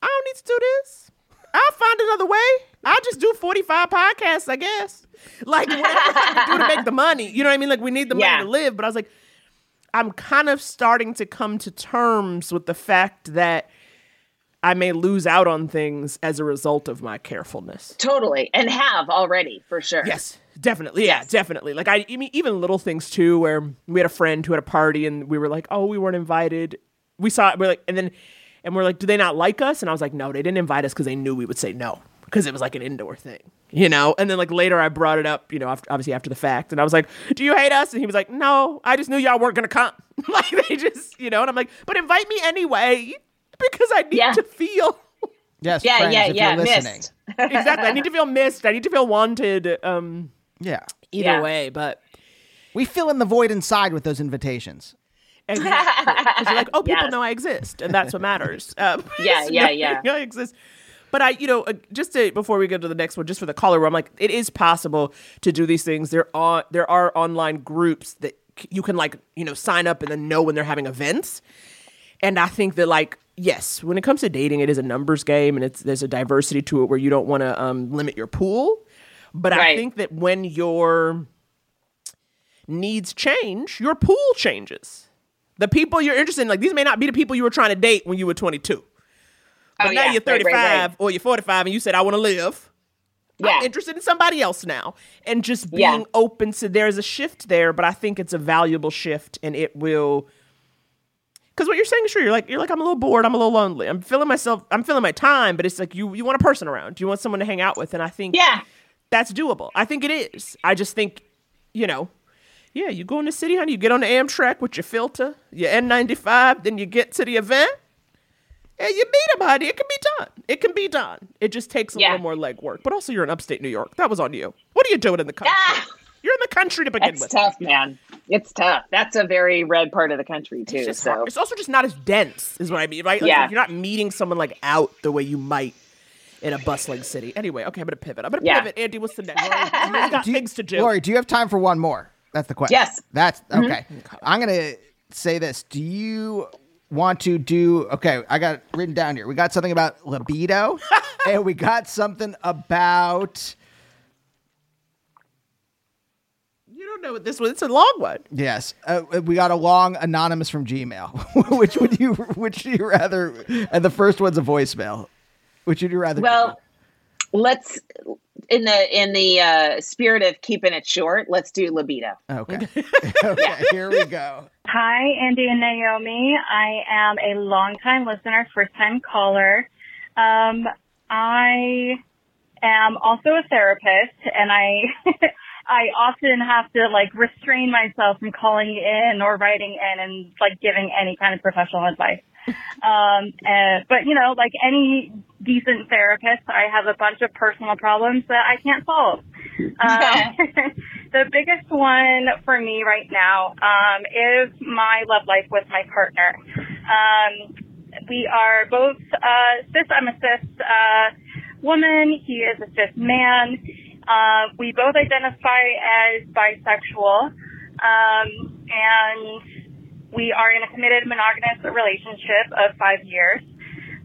I don't need to do this. I'll find another way. I'll just do 45 podcasts, I guess. Like, whatever I do to make the money. You know what I mean? Like, we need the Yeah. money to live. But I was like, I'm kind of starting to come to terms with the fact that I may lose out on things as a result of my carefulness. Totally. And have already, for sure. Yes, definitely. Yeah, Yes. definitely. Like I, I mean, even little things too, where we had a friend who had a party and we were like, oh, we weren't invited. We saw it. We're like, and then, and we're like, do they not like us? And I was like, no, they didn't invite us because they knew we would say no because it was like an indoor thing, you know. And then like later, I brought it up, you know, after, obviously after the fact, and I was like, do you hate us? And he was like, no, I just knew y'all weren't gonna come. like they just, you know. And I'm like, but invite me anyway because I need Yeah. to feel. Yes, Yeah, friends, yeah, if yeah. you're listening. Missed. exactly. I need to feel missed. I need to feel wanted. Um, Yeah. either Yeah. way, but. We fill in the void inside with those invitations. Exactly. 'Cause you're like, oh, people Yes. know I exist, and that's what matters. Um, Yeah, yeah, yeah. I exist. But I, you know, uh, just to, before we go to the next one, just for the caller, where I'm like, it is possible to do these things. There are there are online groups that you can like, you know, sign up and then know when they're having events. And I think that like, yes, when it comes to dating, it is a numbers game, and it's there's a diversity to it where you don't want to um, limit your pool. But I think that when your needs change, your pool changes. The people you're interested in, like these may not be the people you were trying to date when you were 22. But Oh, now yeah. you're Right, 35 right, right. or you're 45 and you said, I want to live. Yeah. I'm interested in somebody else now. And just being Yeah. open to there's a shift there, but I think it's a valuable shift and it will because what you're saying is true. You're like, you're like, I'm a little bored, I'm a little lonely. I'm feeling myself, I'm feeling my time, but it's like you you want a person around. You want someone to hang out with. And I think Yeah. that's doable. I think it is. I just think, you know, yeah, you go in the city, honey, you get on the Amtrak with your filter, your N95, then you get to the event, and you meet him, honey. It can be done. It can be done. It just takes a Yeah. little more legwork. But also, you're in upstate New York. That was on you. What are you doing in the country? Ah, You're in the country to begin that's with. It's tough, man. It's tough. That's a very red part of the country too. It's, just so hard. it's also just not as dense, is what I mean, right? Like, Yeah. You're not meeting someone like out the way you might in a bustling city. Anyway, okay, I'm gonna pivot. I'm gonna Yeah. pivot. Andy, what's the next? one? We've got Do you- things to do. Laurie, do you have time for one more? That's the question. Yes. That's okay. I'm gonna say this. Do you want to do? Okay, I got it written down here. We got something about libido, and we got something about You don't know what this one. It's a long one. yes. Uh, we got a long anonymous from Gmail. which would you? Which do you rather? And the first one's a voicemail. Which would you rather? well, let's in the in the uh, spirit of keeping it short. Let's do libido. okay. okay. Here we go. Hi, Andy and Naomi. I am a longtime listener, first time caller. Um, I am also a therapist, and I I often have to like restrain myself from calling in or writing in and like giving any kind of professional advice. Um, and, but you know, like any decent therapist, I have a bunch of personal problems that I can't solve. Um, the biggest one for me right now um, is my love life with my partner. Um, we are both uh, cis. I'm a cis uh, woman. He is a cis man. Uh, we both identify as bisexual, um, and we are in a committed monogamous relationship of five years.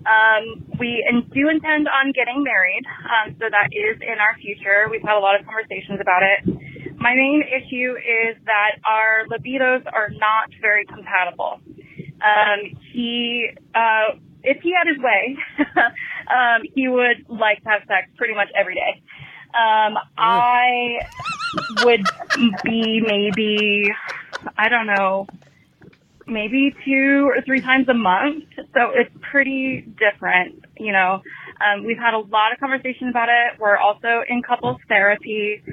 Um, we do intend on getting married, um, so that is in our future. We've had a lot of conversations about it. My main issue is that our libidos are not very compatible. Um, he, uh, if he had his way, um, he would like to have sex pretty much every day. Um, I would be maybe, I don't know, maybe two or three times a month. So it's pretty different, you know. Um, we've had a lot of conversation about it. We're also in couples therapy.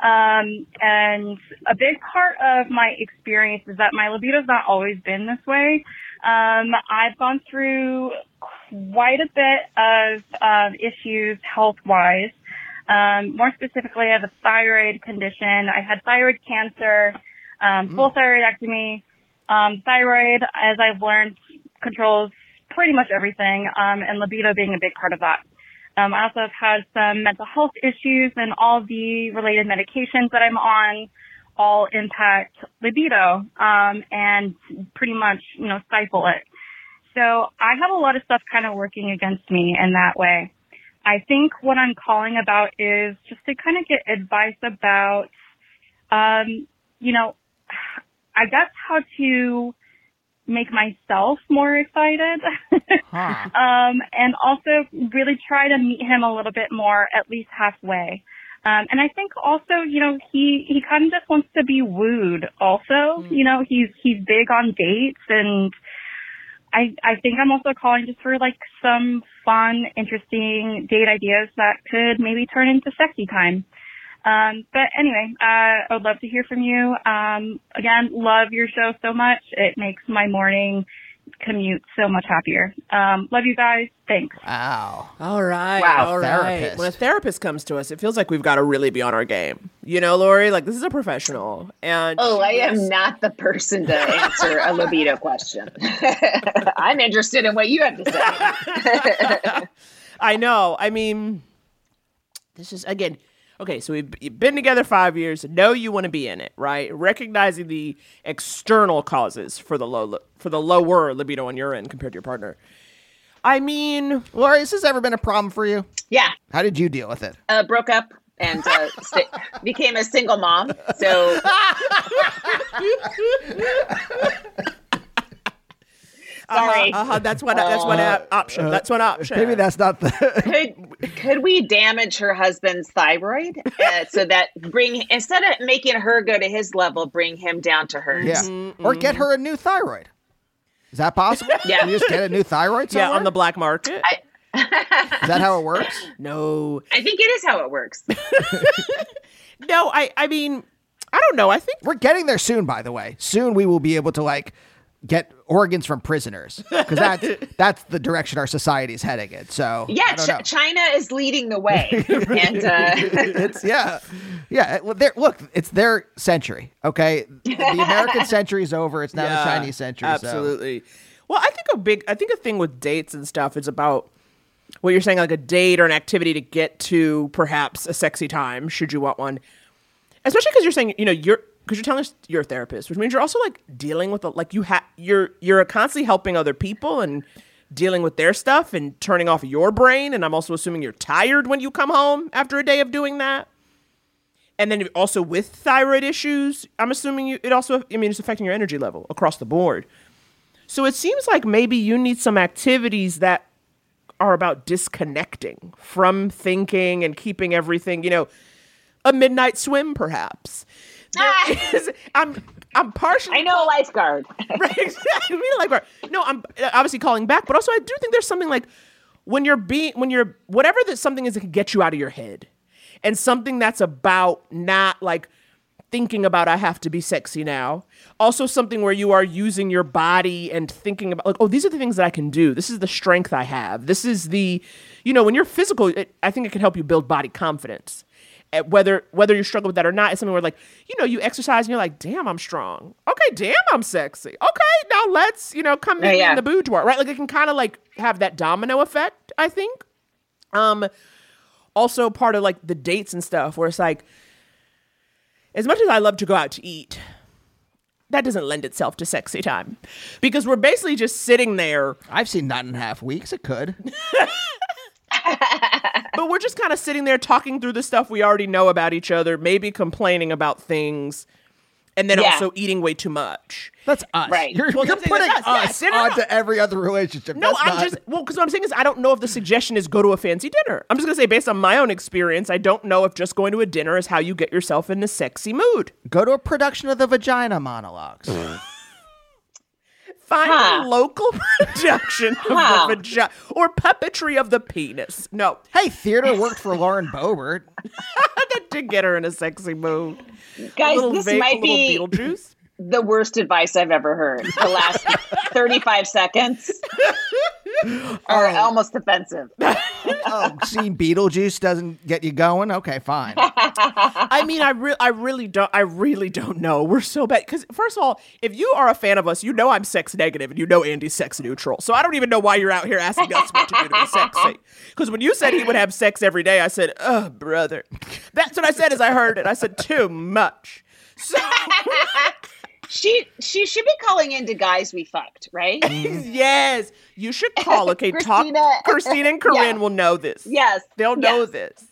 Um, and a big part of my experience is that my libido's not always been this way. Um, I've gone through quite a bit of um, issues health wise. Um, more specifically, I have a thyroid condition. I had thyroid cancer, um, full thyroidectomy. Um, thyroid, as I've learned, controls pretty much everything, um, and libido being a big part of that. Um, I also have had some mental health issues, and all the related medications that I'm on all impact libido um, and pretty much, you know, stifle it. So I have a lot of stuff kind of working against me in that way. I think what I'm calling about is just to kind of get advice about, um, you know, I guess how to make myself more excited. um, and also really try to meet him a little bit more, at least halfway. Um, and I think also, you know, he, he kind of just wants to be wooed also. You know, he's, he's big on dates and I, I think I'm also calling just for like some fun, interesting date ideas that could maybe turn into sexy time. Um, but anyway, uh, I would love to hear from you. Um, again, love your show so much. It makes my morning commute so much happier. Um, love you guys. Thanks. Wow. All right. Wow, All right. therapist. When a therapist comes to us, it feels like we've got to really be on our game. You know, Laurie, like this is a professional. And Oh, I she is- am not the person to answer a libido question. I'm interested in what you have to say. I know. I mean, this is again. Okay, so we've been together five years. Know you want to be in it, right? Recognizing the external causes for the low for the lower libido on your end compared to your partner. I mean, Laurie, has this ever been a problem for you? Yeah, How did you deal with it? uh, broke up and uh, sta became a single mom. So sorry. uh-huh, that's one. That's one Uh, option. That's one option. Maybe that's not the. could could we damage her husband's thyroid uh, so that bring instead of making her go to his level, bring him down to hers? yeah. Or get her a new thyroid. Is that possible? Yeah. Can you just get a new thyroid yeah, on the black market. Is that how it works? no, I think it is how it works. no. I. I mean, I don't know. I think We're getting there soon, by the way. Soon we will be able to like get organs from prisoners because that's that's the direction our society is heading in. So Yeah, I don't know. Ch- China is leading the way, and uh, it's yeah, yeah. well, Look, it's their century. Okay, the American century is over. It's now the Chinese century. so- Absolutely. Well, I think a big, I think a thing with dates and stuff is about what you're saying, like a date or an activity to get to perhaps a sexy time, should you want one. Especially because you're saying, you know, you're because you're telling us you're a therapist, which means you're also like dealing with, a, like you have, you're you're constantly helping other people and dealing with their stuff and turning off your brain. And I'm also assuming you're tired when you come home after a day of doing that. And then also with thyroid issues, I'm assuming you, it also, I mean, it's affecting your energy level across the board. So it seems like maybe you need some activities that are about disconnecting from thinking and keeping everything, you know, a midnight swim perhaps. Ah. Is- I'm I'm partially I know a lifeguard. right, exactly. Me like, no, I'm obviously calling back, but also I do think there's something like when you're being when you're whatever that something is that can get you out of your head, and something that's about not like thinking about I have to be sexy now. Also something where you are using your body and thinking about like, oh, these are the things that I can do. This is the strength I have. This is the, you know, when you're physical, it, I think it can help you build body confidence. Whether whether you struggle with that or not, it's something where like, you know, you exercise and you're like, damn, I'm strong. Okay, damn, I'm sexy. Okay, now let's, you know, come meet Yeah, yeah. in the boudoir, right? Like it can kind of like have that domino effect, I think. Um also part of like the dates and stuff where it's like as much as I love to go out to eat, that doesn't lend itself to sexy time because we're basically just sitting there. I've seen nine and a half weeks. It could. but we're just kind of sitting there talking through the stuff we already know about each other, maybe complaining about things, and then Yeah. also eating way too much. That's us. Right. You're, Well, you're putting us. us Yeah, no, no, onto every other relationship. No, That's I'm not- just well because what I'm saying is I don't know if the suggestion is go to a fancy dinner. I'm just gonna say based on my own experience, I don't know if just going to a dinner is how you get yourself in a sexy mood. go to a production of the Vagina Monologues. Find Huh. a local production Huh. of the vagina or puppetry of the penis. No, hey, theater worked for Lauren Boebert. that did get her in a sexy mood. Guys, little this vape, might little be Beetlejuice. The worst advice I've ever heard. The last 35 seconds are oh. almost offensive. Oh, seeing Beetlejuice doesn't get you going? Okay, fine. I mean, I re- I really don't. I really don't know. We're so bad because first of all, if you are a fan of us, you know I'm sex negative, and you know Andy's sex neutral. So I don't even know why you're out here asking us what to do to be sexy. Because when you said he would have sex every day, I said, "Oh, brother." That's what I said as I heard it. I said too much. So She she should be calling into guys we fucked, right? yes, you should call. Okay, Krystyna- talk. Krystyna and Corinne Yeah. will know this. Yes. They'll know yes. this.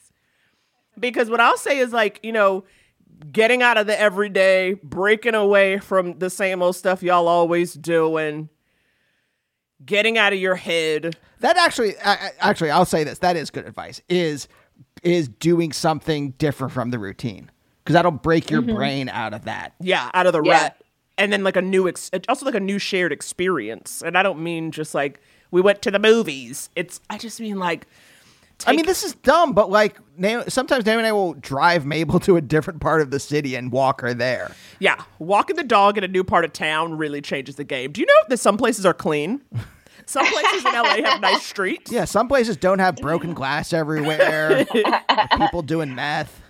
Because what I'll say is like, you know, getting out of the everyday, breaking away from the same old stuff y'all always doing, getting out of your head. That actually, I- I- actually, I'll say this. That is good advice. Is is doing something different from the routine because that'll break your mm-hmm. brain out of that. Yeah, out of the Yeah. rut. And then like a new ex- also like a new shared experience. And I don't mean just like we went to the movies. It's I just mean like I mean, this is dumb, but like, Na- sometimes Naomi and I will drive Mabel to a different part of the city and walk her there. Yeah, walking the dog in a new part of town really changes the game. Do you know that some places are clean? Some places in LA have nice streets. Yeah, some places don't have broken glass everywhere. people doing meth.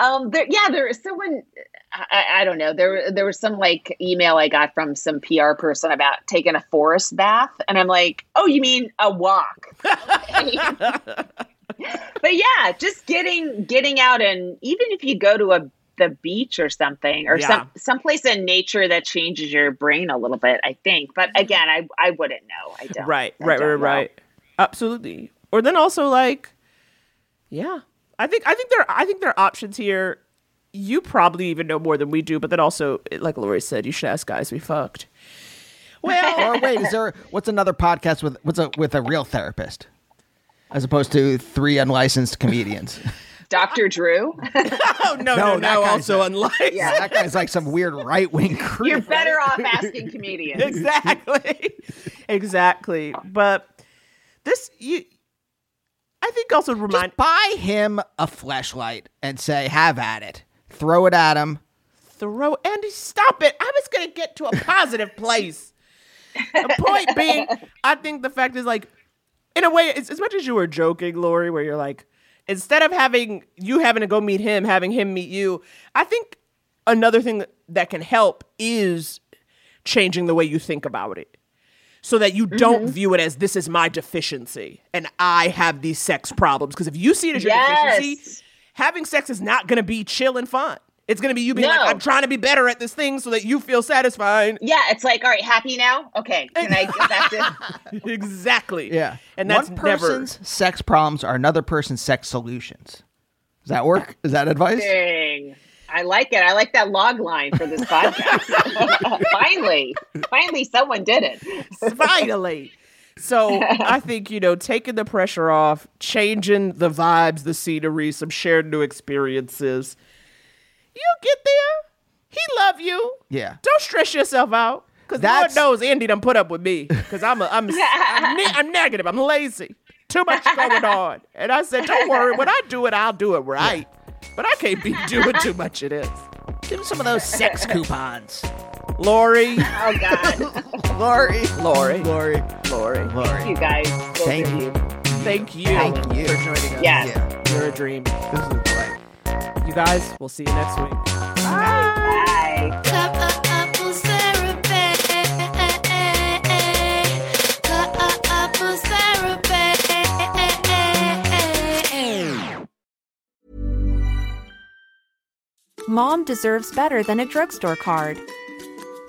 Um, there, yeah, there is someone. I, I- don't know. There, there was some like email I got from some PR person about taking a forest bath, and I'm like, oh, you mean a walk? Okay. but yeah, just getting getting out, and even if you go to a the beach or something, or Yeah. some someplace in nature that changes your brain a little bit, I think. But again, I I wouldn't know. I don't. Right, I right, don't right, know. right. Absolutely. Or then also like, yeah, I think I think there I think there are options here. You probably even know more than we do, but then also, like Laurie said, you should ask guys we fucked. Well, Or wait, is there what's another podcast with what's a with a real therapist as opposed to three unlicensed comedians? Dr. Drew, oh no, no, No, no. also not- unlike. Yeah. that guy's like some weird right wing creep. you're better off asking comedians. exactly, exactly. But this you, I think also remind Just buy him a fleshlight and say, "Have at it." Throw it at him. throw Andy, stop it. I was gonna get to a positive place. The point being, I think the fact is like, in a way, as, much as you were joking, Laurie, where you're like, instead of having you having to go meet him, having him meet you, I think another thing that, can help is changing the way you think about it. So that you don't mm-hmm. view it as this is my deficiency and I have these sex problems. Because if you see it as your Yes. deficiency, having sex is not going to be chill and fun. It's going to be you being like, I'm trying to be better at this thing so that you feel satisfied. Yeah, it's like, all right, happy now? Okay, can I get back to exactly. Yeah, And that's one never. person's sex problems are another person's sex solutions. Does that work? Is that advice? Dang. I like it. I like that log line for this podcast. finally, finally, someone did it. Finally. So I think, you know, taking the pressure off, changing the vibes, the scenery, some shared new experiences. You'll get there. He love you. Yeah. Don't stress yourself out. Because Lord That's- knows Andy done put up with me. Because I'm, a, I'm, I'm, ne- I'm negative. I'm lazy. Too much going on. And I said, don't worry. When I do it, I'll do it right. But I can't be doing too much of this. Give him some of those sex coupons. Laurie. Oh God, Laurie. Laurie. Laurie. Laurie. Laurie. you guys. both Thank of you. Thank you, Thank you. for joining us. Yeah. Yeah. You're a dream. This is great. You guys, we'll see you next week. Bye. Cup of apples therapy. Cup of apples therapy. Mom deserves better than a drugstore card.